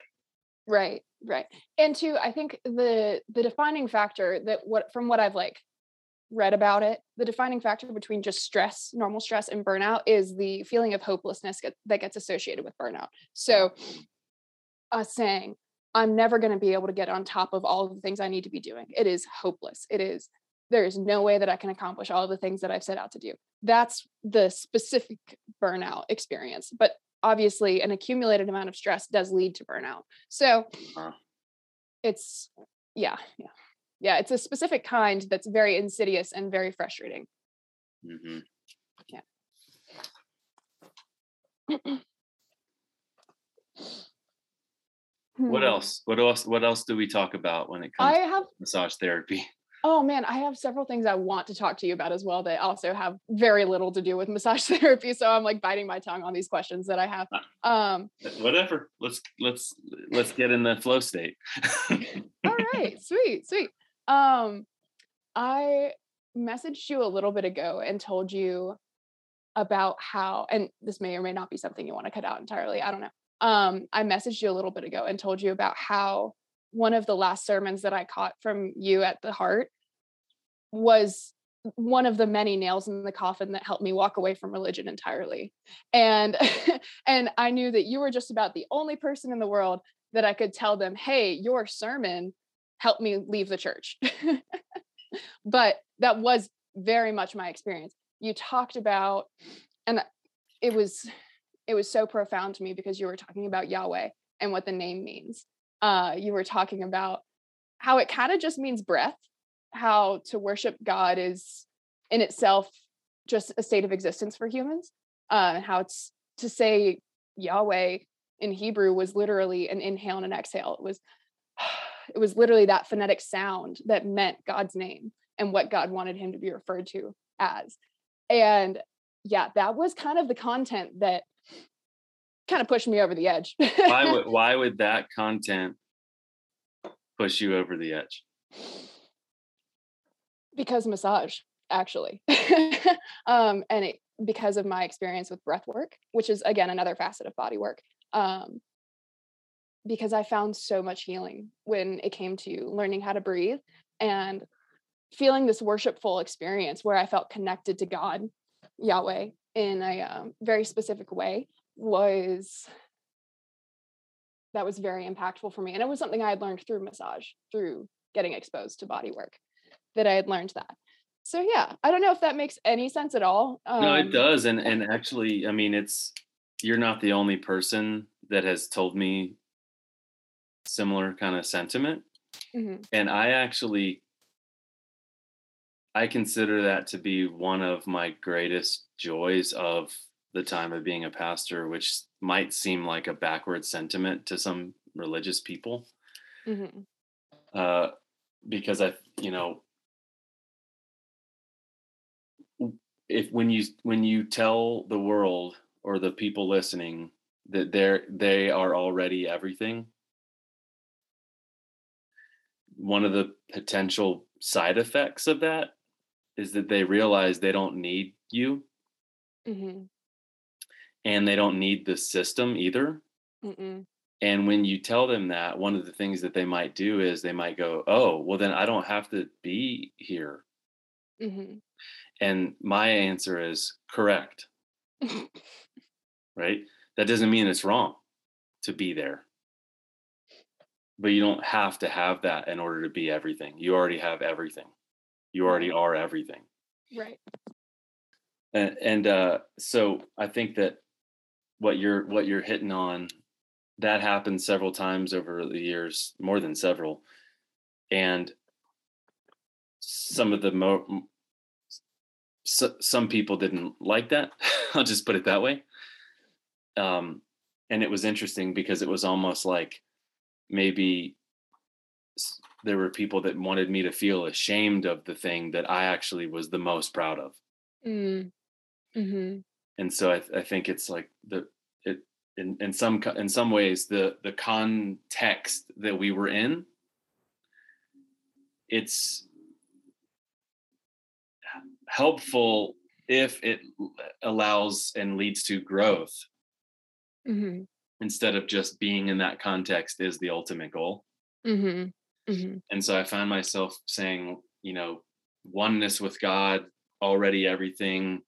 right right and two i think the the defining factor that what from what i've like read about it, the defining factor between just stress, normal stress, and burnout is the feeling of hopelessness get, that gets associated with burnout. So, us saying, I'm never going to be able to get on top of all of the things I need to be doing. It is hopeless. It is, there is no way that I can accomplish all of the things that I've set out to do. That's the specific burnout experience. But obviously, an accumulated amount of stress does lead to burnout. So, uh-huh. it's, yeah, yeah yeah it's a specific kind that's very insidious and very frustrating mm-hmm. yeah what hmm. else what else what else do we talk about when it comes I have, to massage therapy oh man i have several things i want to talk to you about as well that also have very little to do with massage therapy so i'm like biting my tongue on these questions that i have um whatever let's let's let's get in the flow state all right sweet sweet um, I messaged you a little bit ago and told you about how, and this may or may not be something you want to cut out entirely. I don't know. Um, I messaged you a little bit ago and told you about how one of the last sermons that I caught from you at the heart was one of the many nails in the coffin that helped me walk away from religion entirely and and i knew that you were just about the only person in the world that i could tell them hey your sermon helped me leave the church. but that was very much my experience. You talked about, and it was it was so profound to me because you were talking about Yahweh and what the name means. Uh, you were talking about how it kind of just means breath, how to worship God is in itself just a state of existence for humans, uh, and how it's to say Yahweh in Hebrew was literally an inhale and an exhale. It was it was literally that phonetic sound that meant God's name and what God wanted him to be referred to as. And yeah, that was kind of the content that kind of pushed me over the edge. why would why would that content push you over the edge? Because massage, actually. um, and it because of my experience with breath work, which is again another facet of body work. Um, because I found so much healing when it came to learning how to breathe and feeling this worshipful experience where I felt connected to God, Yahweh, in a um, very specific way was that was very impactful for me. And it was something I had learned through massage, through getting exposed to body work, that I had learned that. So yeah, I don't know if that makes any sense at all. Um, no, it um, does. And and actually, I mean, it's you're not the only person that has told me similar kind of sentiment. Mm-hmm. And I actually I consider that to be one of my greatest joys of the time of being a pastor, which might seem like a backward sentiment to some religious people. Mm-hmm. Uh, because I, you know, if when you when you tell the world or the people listening that they're they are already everything, one of the potential side effects of that is that they realize they don't need you mm-hmm. And they don't need the system either Mm-mm. and when you tell them that one of the things that they might do is they might go oh well then i don't have to be here mm-hmm. and my answer is correct right that doesn't mean it's wrong to be there but you don't have to have that in order to be everything. You already have everything. You already are everything. Right. And, and uh, so I think that what you're what you're hitting on that happened several times over the years, more than several. And some of the mo so, some people didn't like that. I'll just put it that way. Um, and it was interesting because it was almost like maybe there were people that wanted me to feel ashamed of the thing that I actually was the most proud of. Mm. Mm-hmm. And so I, I think it's like the it in, in some in some ways the the context that we were in it's helpful if it allows and leads to growth Mm-hmm. instead of just being in that context is the ultimate goal Mm-hmm. Mm-hmm. and so i found myself saying you know oneness with god already everything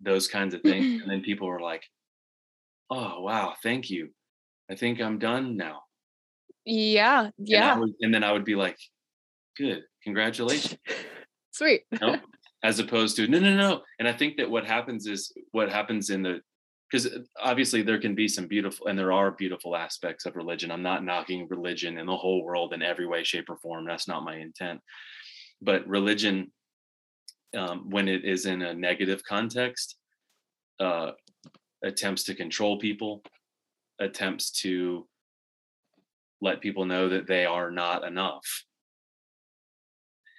those kinds of things and then people were like oh wow thank you i think i'm done now Yeah. And Yeah. would- and, then i would be like good congratulations Sweet. as opposed to no no no and i think that what happens is what happens in the because uh, obviously there can be some beautiful and there are beautiful aspects of religion i'm not knocking religion in the whole world in every way shape or form that's not my intent but religion um, when it is in a negative context uh, attempts to control people attempts to let people know that they are not enough.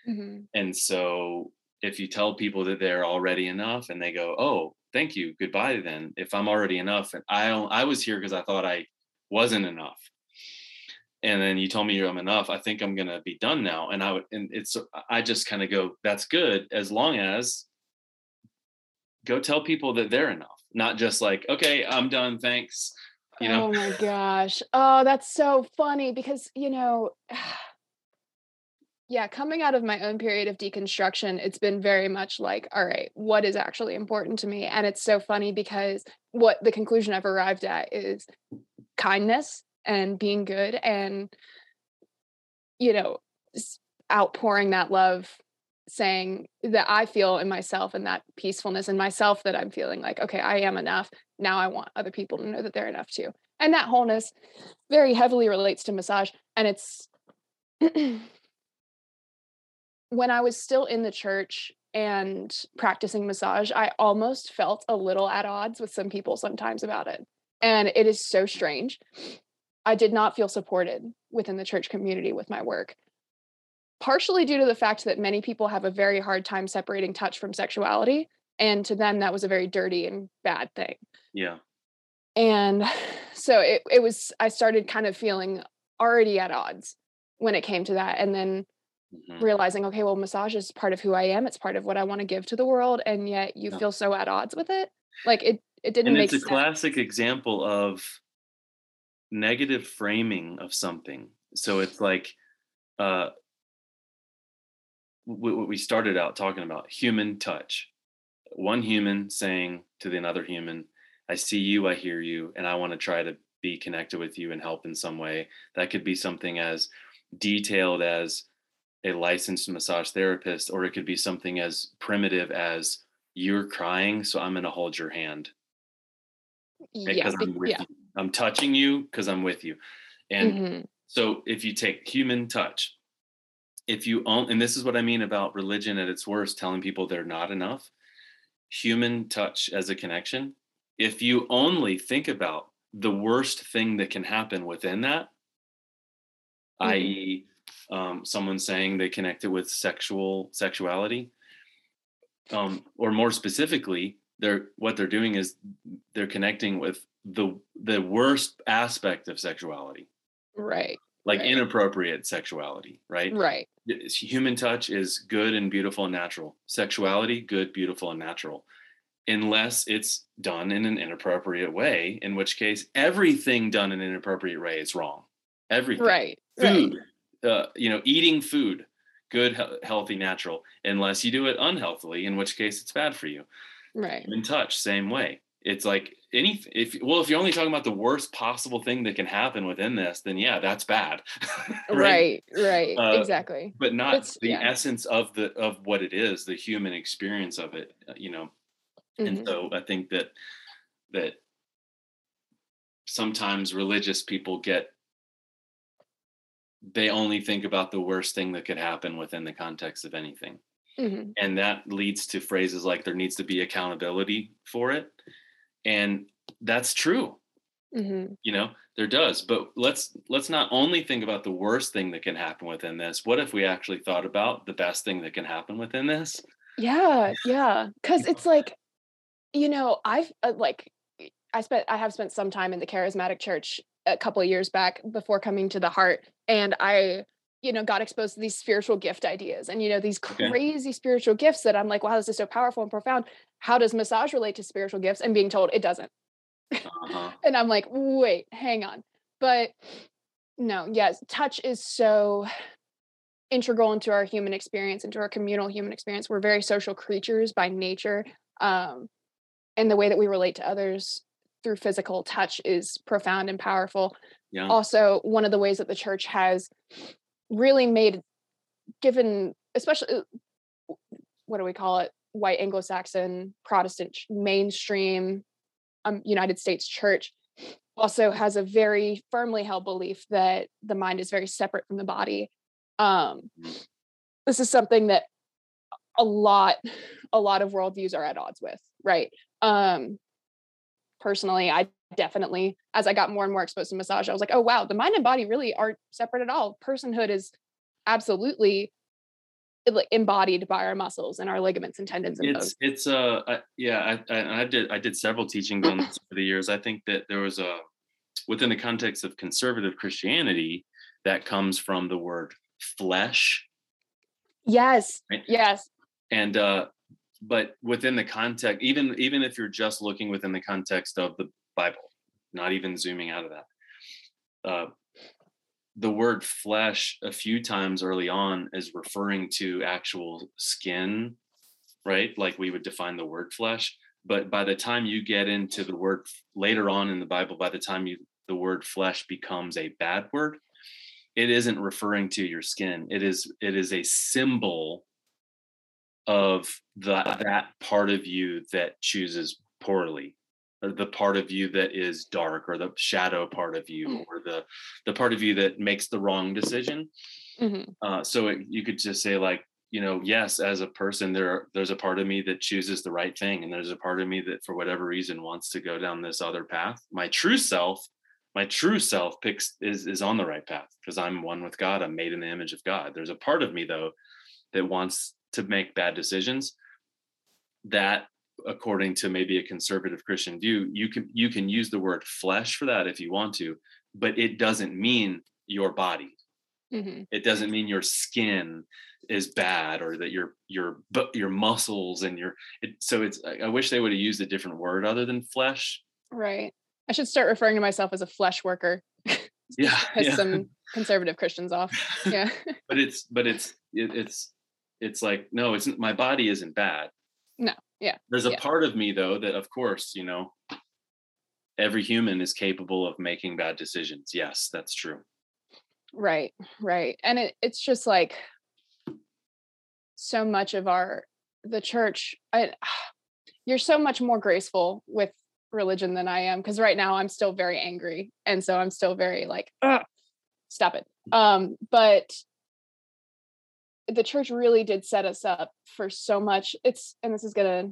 Mm-hmm. and so if you tell people that they're already enough and they go, "Oh, thank you, goodbye," then. If I'm already enough, and I don't, I was here because I thought I wasn't enough, and then you told me I'm enough, I think I'm gonna be done now. And I would, and it's, I just kind of go, "That's good," as long as go tell people that they're enough, not just like, "Okay, I'm done, thanks." You know, Oh my gosh. Oh, that's so funny because, you know, yeah, coming out of my own period of deconstruction, it's been very much like, all right, what is actually important to me? And it's so funny because what the conclusion I've arrived at is kindness and being good and, you know, outpouring that love, saying that I feel in myself and that peacefulness in myself that I'm feeling like, okay, I am enough. Now I want other people to know that they're enough too. And that wholeness very heavily relates to massage. And it's, when I was still in the church and practicing massage, I almost felt a little at odds with some people sometimes about it. And it is so strange. I did not feel supported within the church community with my work, partially due to the fact that many people have a very hard time separating touch from sexuality. And to them, that was a very dirty and bad thing yeah, and so it, it was i started kind of feeling already at odds when it came to that and then mhm. realizing okay well massage is part of who i am it's part of what i want to give to the world and yet you Yeah. feel so at odds with it like it it didn't and make it's a sense classic example of negative framing of something. So it's like uh what we started out talking about human touch. One human saying to the another human i see you i hear you and i want to try to be connected with you and help in some way. That could be something as detailed as a licensed massage therapist or it could be something as primitive as you're crying so i'm going to hold your hand. Yeah because I'm with yeah you. I'm touching you because I'm with you. And Mhm. so if you take human touch, if you own, and this is what I mean about religion at its worst, telling people they're not enough, human touch as a connection, if you only think about the worst thing that can happen within that, Mhm. i.e., um, someone saying they connected with sexual sexuality, um, or more specifically, they're what they're doing is they're connecting with the the worst aspect of sexuality, right like Right. inappropriate sexuality, right? right Human touch is good and beautiful and natural. Sexuality, good, beautiful, and natural. Unless it's done in an inappropriate way, in which case everything done in an inappropriate way is wrong. Everything right right food uh, you know eating food good healthy natural unless you do it unhealthily in which case it's bad for you right. in touch same way. It's like any if well if you're only talking about the worst possible thing that can happen within this then yeah that's bad right? Right, Uh, exactly. but not It's- the yeah. essence of the of what it is the human experience of it uh, you know? And Mhm. so i think that that sometimes religious people get they only think about the worst thing that could happen within the context of anything Mhm. and that leads to phrases like there needs to be accountability for it and that's true Mhm. you know there does but let's let's not only think about the worst thing that can happen within this what if we actually thought about the best thing that can happen within this Yeah, yeah. Cause it's like, you know, I've uh, like, I spent, I have spent some time in the charismatic church a couple of years back before coming to the heart. And I, you know, got exposed to these spiritual gift ideas and, you know, these Okay. crazy spiritual gifts that I'm like, wow, this is so powerful and profound. How does massage relate to spiritual gifts? And being told it doesn't. uh-huh. And I'm like, wait, hang on. But no, yes, touch is so integral into our human experience, into our communal human experience. We're very social creatures by nature. Um, and the way that we relate to others through physical touch is profound and powerful. yeah Also, one of the ways that the church has really made, given, especially, uh, what do we call it? White Anglo Saxon Protestant mainstream um, United States church also has a very firmly held belief that the mind is very separate from the body. Um, Mhm. this is something that a lot, a lot of worldviews are at odds with, right? Um, personally, I definitely, as I got more and more exposed to massage, I was like, oh wow, the mind and body really aren't separate at all. Personhood is absolutely like, embodied by our muscles and our ligaments and tendons and bones. it's it's uh I, yeah I, I I did I did several teachings on this over the years. I think that there was a within the context of conservative Christianity that comes from the word flesh Yes, Right. yes, and uh but within the context even even if you're just looking within the context of the Bible, not even zooming out of that. Uh the word flesh a few times early on is referring to actual skin, right? Like we would define the word flesh. But by the time you get into the word later on in the Bible, by the time you the word flesh becomes a bad word, it isn't referring to your skin. It is it is a symbol of the that part of you that chooses poorly or the part of you that is dark or the shadow part of you Mm. or the the part of you that makes the wrong decision. Mhm, uh, so it, you could just say like you know yes as a person there there's a part of me that chooses the right thing and there's a part of me that for whatever reason wants to go down this other path. My true self my true self picks is is on the right path because i'm one with god. I'm made in the image of god. There's a part of me though that wants to make bad decisions that according to maybe a conservative christian view you can you can use the word flesh for that if you want to but it doesn't mean your body mhm. it doesn't mean your skin is bad or that your your but your muscles and your it, so it's I, I wish they would have used a different word other than flesh right. I should start referring to myself as a flesh worker. yeah, Piss yeah. some conservative Christians off. Yeah. but it's but it's it, it's it's like no it's my body isn't bad No, yeah, there's a yeah. part of me though that of course you know every human is capable of making bad decisions yes that's true Right, right. And it, it's just like so much of our the church. I, you're so much more graceful with religion than I am because right now I'm still very angry, and so I'm still very like, Ugh, stop it. Um, but the church really did set us up for so much. It's and this is gonna.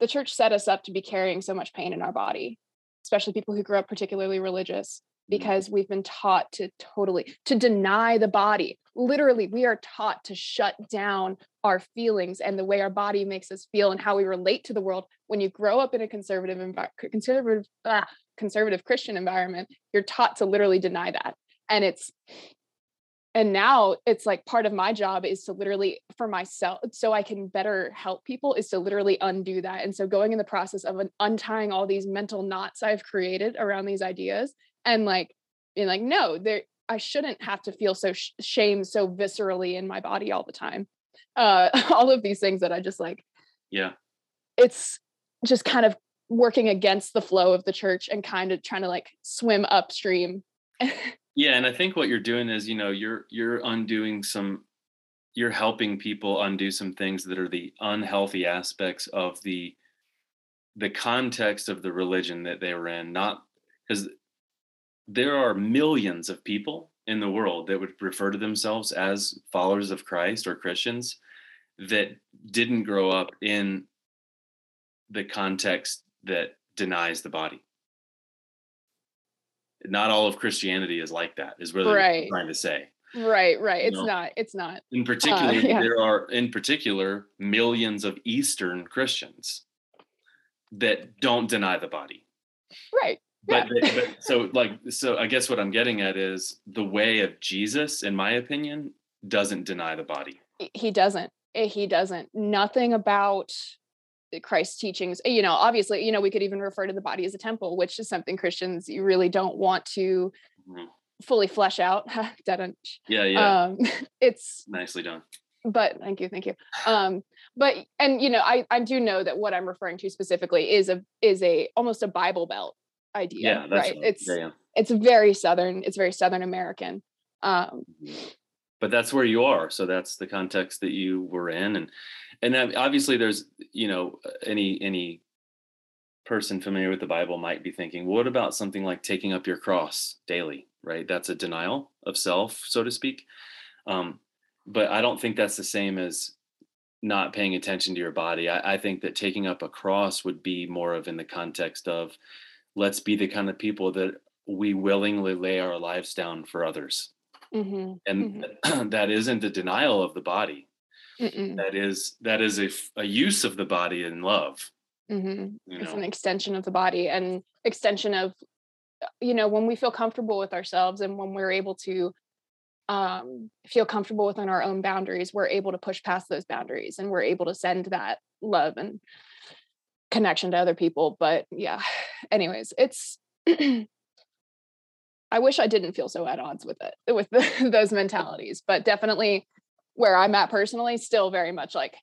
The church set us up to be carrying so much pain in our body, especially people who grew up particularly religious because we've been taught to totally to deny the body literally we are taught to shut down our feelings and the way our body makes us feel and how we relate to the world when you grow up in a conservative envi- conservative ah, conservative christian environment you're taught to literally deny that and it's and now it's like part of my job is to literally for myself so i can better help people is to literally undo that. And so going in the process of untying all these mental knots i've created around these ideas and like being like no there i shouldn't have to feel so sh- shame so viscerally in my body all the time. Uh all of these things that i just like yeah. it's just kind of working against the flow of the church and kind of trying to like swim upstream Yeah, and I think what you're doing is, you know, you're you're undoing some you're helping people undo some things that are the unhealthy aspects of the the context of the religion that they were in, not because there are millions of people in the world that would refer to themselves as followers of Christ or Christians that didn't grow up in the context that denies the body. Not all of Christianity is like that, is really right. trying to say. Right, right. It's know? not. It's not. In uh, particular, uh, yeah. there are in particular millions of Eastern Christians that don't deny the body. Right. But, yeah. but so like so I guess what I'm getting at is the way of Jesus, in my opinion, doesn't deny the body. He doesn't. Eh, he doesn't. Nothing about Christ's teachings. Eh, you know, obviously, you know, we could even refer to the body as a temple, which is something Christians you really don't want to mm-hmm. fully flesh out. yeah, yeah. Um, it's nicely done. But thank you, thank you. Um, but and you know, I I do know that what I'm referring to specifically is a is a almost a Bible Belt idea, yeah, right? It's yeah, yeah. it's very southern. It's very Southern American. Um, mm-hmm but that's where you are so that's the context that you were in and and obviously there's you know any any person familiar with the bible might be thinking what about something like taking up your cross daily right that's a denial of self so to speak um, but i don't think that's the same as not paying attention to your body I, I think that taking up a cross would be more of in the context of let's be the kind of people that we willingly lay our lives down for others Mm-hmm. And mm-hmm. that isn't a denial of the body. Mm-mm. That is that is a, a use of the body in love. Mm-hmm. It's know? an extension of the body and extension of, uh, you know, when we feel comfortable with ourselves and when we're able to um, feel comfortable within our own boundaries, we're able to push past those boundaries and we're able to send that love and connection to other people. But yeah, anyways, it's I wish I didn't feel so at odds with it, with the, those mentalities, but definitely where I'm at personally, still very much like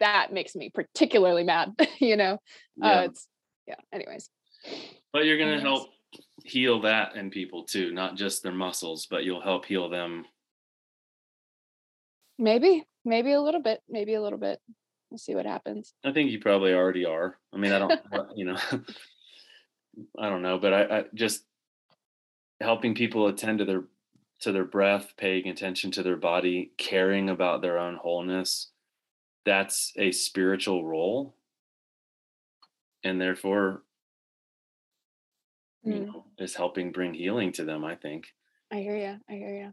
that makes me particularly mad, you know? Uh, yeah. Uh, it's, yeah. Anyways. But you're going to help heal that in people too, not just their muscles, but you'll help heal them. Maybe, maybe a little bit, maybe a little bit. We'll see what happens. I think you probably already are. I mean, I don't, you know, I don't know, but I, I just helping people attend to their to their breath, paying attention to their body, caring about their own wholeness, that's a spiritual role. And therefore, mm. you know, is helping bring healing to them, I think. I hear you. I hear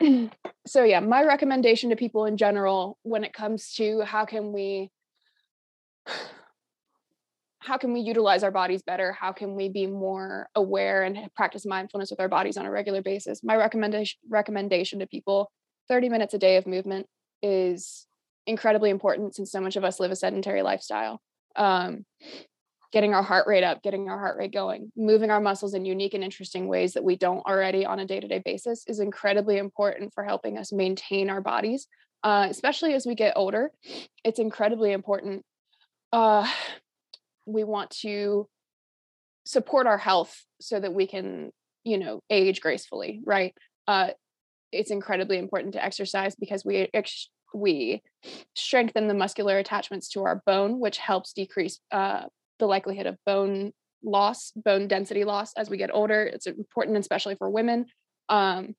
you. so yeah, my recommendation to people in general when it comes to how can we how can we utilize our bodies better? How can we be more aware and practice mindfulness with our bodies on a regular basis? My recommendation recommendation to people 30 minutes a day of movement is incredibly important since so much of us live a sedentary lifestyle. Um, getting our heart rate up getting our heart rate going moving our muscles in unique and interesting ways that we don't already on a day-to-day basis is incredibly important for helping us maintain our bodies uh, especially as we get older. It's incredibly important uh, we want to support our health so that we can you know age gracefully right? Uh it's incredibly important to exercise because we ex- we strengthen the muscular attachments to our bone which helps decrease uh the likelihood of bone loss bone density loss as we get older. It's important especially for women. Um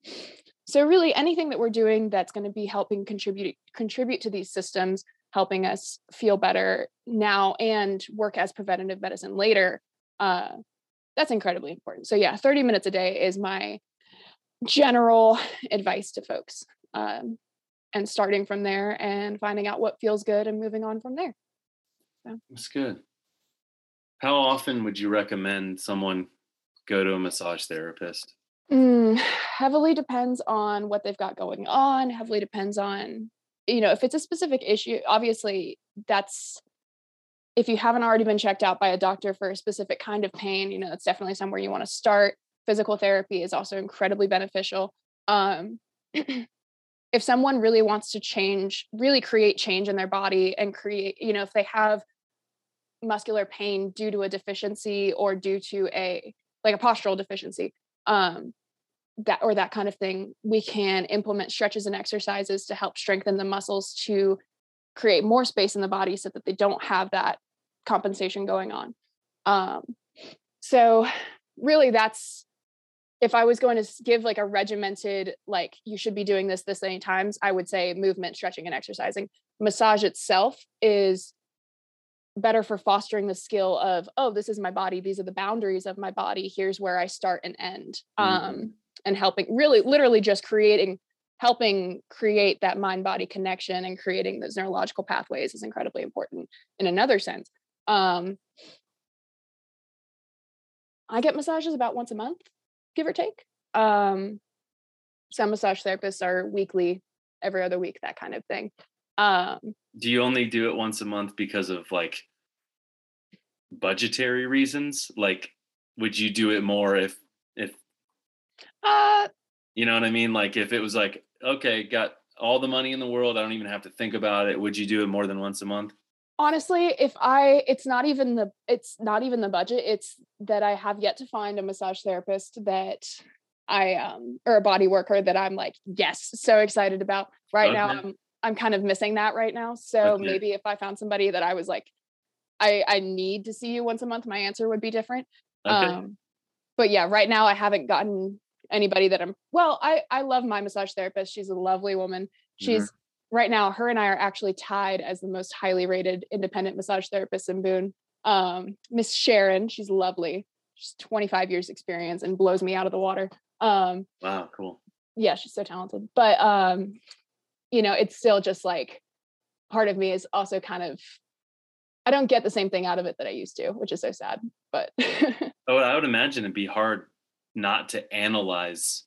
so really anything that we're doing that's going to be helping contribute contribute to these systems helping us feel better now and work as preventative medicine later uh, that's incredibly important. So yeah 30 minutes a day is my general advice to folks um, and starting from there and finding out what feels good and moving on from there. So. that's good. How often would you recommend someone go to a massage therapist? Mm, heavily depends on what they've got going on heavily depends on you know if it's a specific issue obviously that's if you haven't already been checked out by a doctor for a specific kind of pain you know that's definitely somewhere you want to start. Physical therapy is also incredibly beneficial. Um, if someone really wants to change really create change in their body and create you know if they have muscular pain due to a deficiency or due to a like a postural deficiency um, that or that kind of thing we can implement stretches and exercises to help strengthen the muscles to create more space in the body so that they don't have that compensation going on um, so really that's if I was going to give like a regimented, like you should be doing this this many times, I would say movement, stretching, and exercising. Massage itself is better for fostering the skill of, oh, this is my body. These are the boundaries of my body. Here's where I start and end. Mm-hmm. Um, and helping really, literally just creating, helping create that mind body connection and creating those neurological pathways is incredibly important in another sense. Um, I get massages about once a month give or take. Um, some massage therapists are weekly, every other week, that kind of thing. Um, do you only do it once a month because of like budgetary reasons? Like, would you do it more if uh you know what I mean? Like if it was like, okay, got all the money in the world, I don't even have to think about it. Would you do it more than once a month? honestly if i it's not even the it's not even the budget it's that i have yet to find a massage therapist that i um or a body worker that i'm like yes so excited about right okay. now i'm i'm kind of missing that right now so okay. maybe if i found somebody that i was like i i need to see you once a month my answer would be different okay. um but yeah right now i haven't gotten anybody that i'm well i i love my massage therapist she's a lovely woman she's mm-hmm right now, her and I are actually tied as the most highly rated independent massage therapist in Boone. Um, Miss Sharon, she's lovely. She's 25 years experience and blows me out of the water. Um, wow, cool. Yeah, she's so talented. But um, you know, it's still just like part of me is also kind of I don't get the same thing out of it that I used to, which is so sad. But oh, I would imagine it'd be hard not to analyze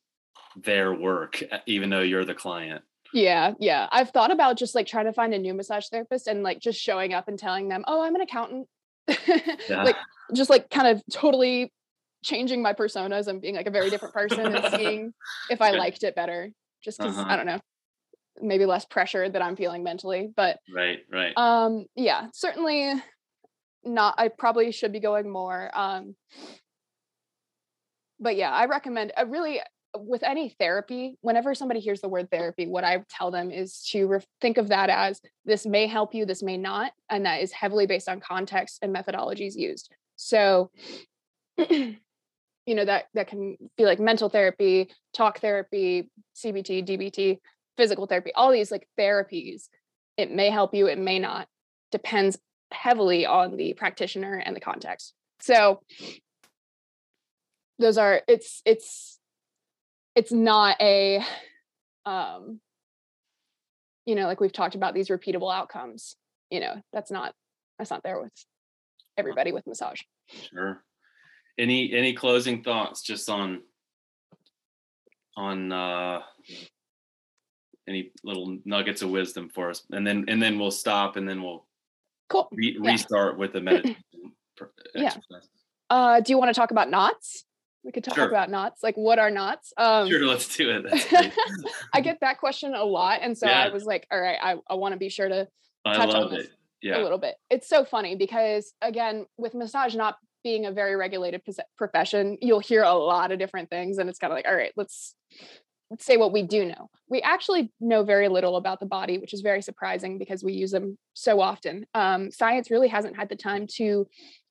their work, even though you're the client. Yeah, yeah. I've thought about just like trying to find a new massage therapist and like just showing up and telling them, "Oh, I'm an accountant." yeah. Like just like kind of totally changing my personas and being like a very different person and seeing if I liked it better. Just because uh-huh. I don't know, maybe less pressure that I'm feeling mentally. But right, right. Um, yeah, certainly not. I probably should be going more. Um, but yeah, I recommend. I really uh, with any therapy, whenever somebody hears the word therapy, what I tell them is to re- think of that as this may help you, this may not, and that is heavily based on context and methodologies used. So, you know that that can be like mental therapy, talk therapy, CBT, DBT, physical therapy, all these like therapies. It may help you, it may not. Depends heavily on the practitioner and the context. So, those are it's it's it's not a um you know like we've talked about these repeatable outcomes you know that's not that's not there with everybody with massage. Sure. Any any closing thoughts just on on uh any little nuggets of wisdom for us? And then and then we'll stop and then we'll cool. re- restart with the meditation yeah. uh do you want to talk about knots we could talk sure. about knots like what are knots? Um sure let's do it. I get that question a lot and so yeah. i was like all right i, I want to be sure to touch on this yeah. a little bit. It's so funny because again with massage not being a very regulated profession you'll hear a lot of different things and it's kind of like all right let's let's say what we do know. We actually know very little about the body which is very surprising because we use them so often. Um, science really hasn't had the time to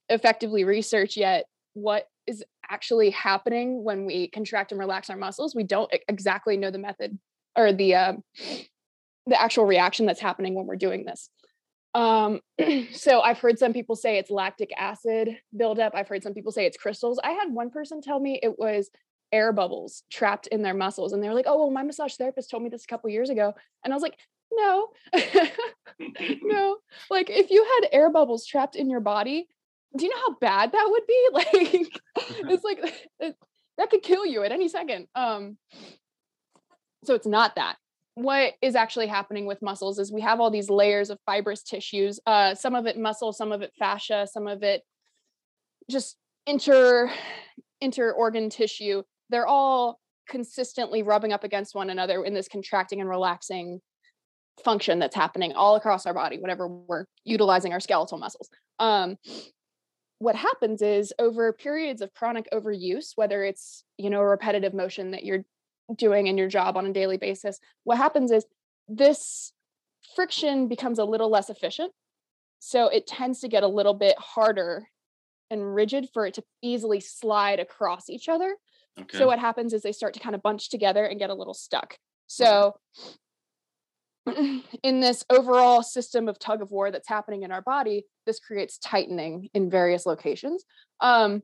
effectively research yet what is actually happening when we contract and relax our muscles. We don't exactly know the method or the uh, the actual reaction that's happening when we're doing this. Um, so I've heard some people say it's lactic acid buildup. I've heard some people say it's crystals. I had one person tell me it was air bubbles trapped in their muscles, and they were like, "Oh, well, my massage therapist told me this a couple years ago," and I was like, "No, no. Like if you had air bubbles trapped in your body, do you know how bad that would be? Like, it's like it, that could kill you at any second. Um, so it's not that. What is actually happening with muscles is we have all these layers of fibrous tissues. Uh, some of it muscle, some of it fascia, some of it just inter inter organ tissue. They're all consistently rubbing up against one another in this contracting and relaxing function that's happening all across our body whenever we're utilizing our skeletal muscles. Um, what happens is over periods of chronic overuse whether it's you know a repetitive motion that you're doing in your job on a daily basis what happens is this friction becomes a little less efficient so it tends to get a little bit harder and rigid for it to easily slide across each other. Okay. So what happens is they start to kind of bunch together and get a little stuck. So in this overall system of tug of war that's happening in our body, this creates tightening in various locations. Um,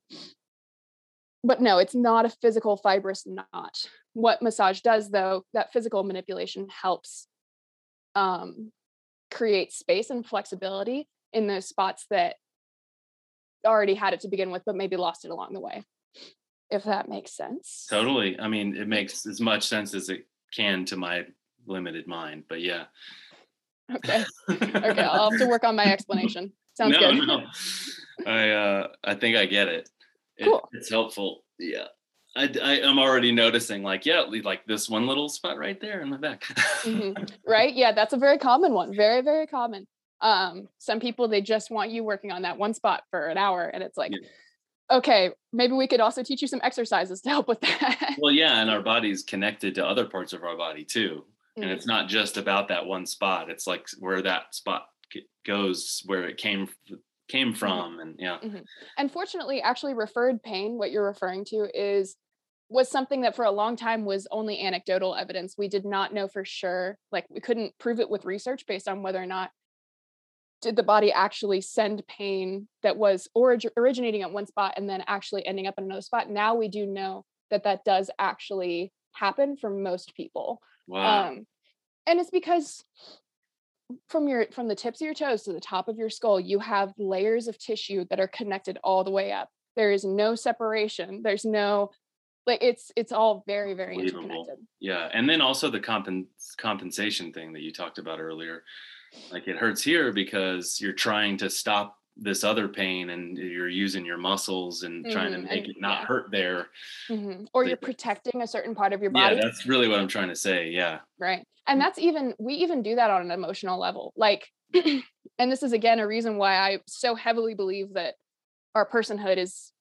but no, it's not a physical fibrous knot. What massage does, though, that physical manipulation helps um, create space and flexibility in those spots that already had it to begin with, but maybe lost it along the way. If that makes sense. Totally. I mean, it makes as much sense as it can to my limited mind, but yeah. Okay. Okay. I'll have to work on my explanation. Sounds no, good. no. I uh I think I get it. it Cool. It's helpful. Yeah. I, I am already noticing like yeah like this one little spot right there in my back Mhm. Right? Yeah, that's a very common one. Very, very common. Um, some people they just want you working on that one spot for an hour, and it's like, Yeah. okay, maybe we could also teach you some exercises to help with that. well yeah and our body's connected to other parts of our body too and Mhm. it's not just about that one spot it's like where that spot goes where it came came from and yeah. And fortunately actually referred pain what you're referring to is was something that for a long time was only anecdotal evidence. We did not know for sure like we couldn't prove it with research based on whether or not did the body actually send pain that was orig- originating at one spot and then actually ending up in another spot. Now we do know that that does actually happen for most people wow. Um and it's because from your from the tips of your toes to the top of your skull you have layers of tissue that are connected all the way up. There is no separation. There's no like it's it's all very very interconnected. Yeah, and then also the compen- compensation thing that you talked about earlier. Like it hurts here because you're trying to stop this other pain and you're using your muscles and trying to Mhm, make and- it not yeah. hurt there. Mhm. or you're protecting a certain part of your body. Yeah, that's really what I'm trying to say. Yeah. right and that's even we even do that on an emotional level like and this is again a reason why i so heavily believe that our personhood is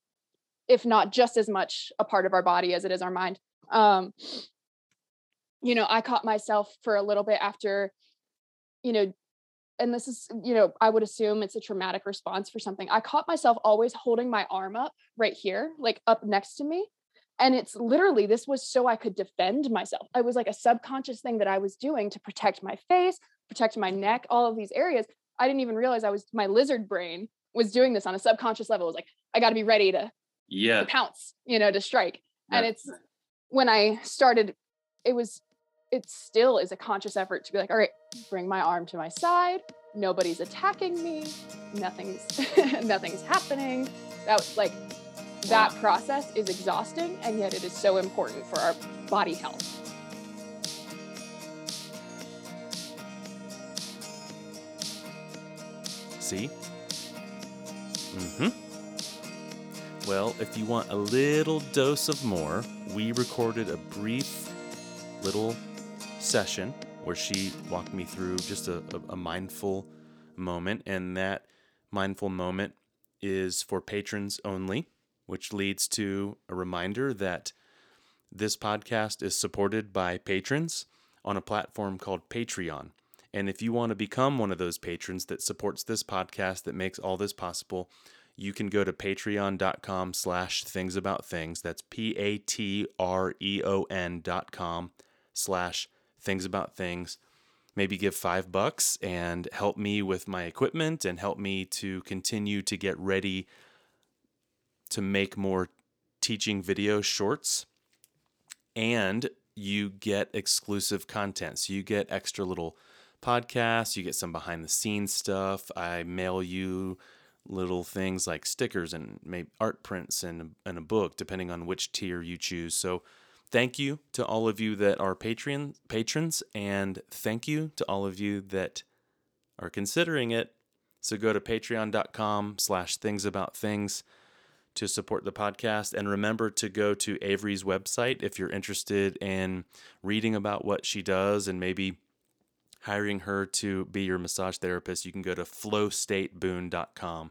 if not just as much a part of our body as it is our mind um you know i caught myself for a little bit after you know and this is you know i would assume it's a traumatic response for something i caught myself always holding my arm up right here like up next to me and it's literally this was so i could defend myself it was like a subconscious thing that i was doing to protect my face protect my neck all of these areas i didn't even realize i was my lizard brain was doing this on a subconscious level it was like i got to be ready to, Yeah. to pounce you know to strike and it's when i started it was it still is a conscious effort to be like all right bring my arm to my side nobody's attacking me nothing's nothing's happening that was like that Wow. process is exhausting and yet it is so important for our body health See? Mm-hmm. Well, if you want a little dose of more, we recorded a brief little session where she walked me through just a, a, mindful moment, and that mindful moment is for patrons only, which leads to a reminder that this podcast is supported by patrons on a platform called Patreon. And if you want to become one of those patrons that supports this podcast, that makes all this possible, you can go to patreon.com slash things about things. That's P-A-T-R-E-O-N dot com slash things about things. Maybe give five bucks and help me with my equipment and help me to continue to get ready to make more teaching video shorts. And you get exclusive content. So you get extra little podcasts, you get some behind the scenes stuff. I mail you little things like stickers and maybe art prints and, and a book, depending on which tier you choose. So thank you to all of you that are Patreon patrons, and thank you to all of you that are considering it. So go to patreon.com slash things about things to support the podcast. And remember to go to Avery's website if you're interested in reading about what she does and maybe hiring her to be your massage therapist. You can go to flowstateboon.com.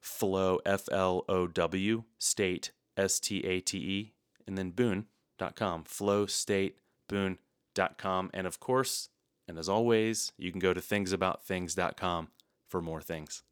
Flow, F L O W, state, S T A T E, and then boon.com. Flowstateboon.com. And of course, and as always, you can go to thingsaboutthings.com for more things.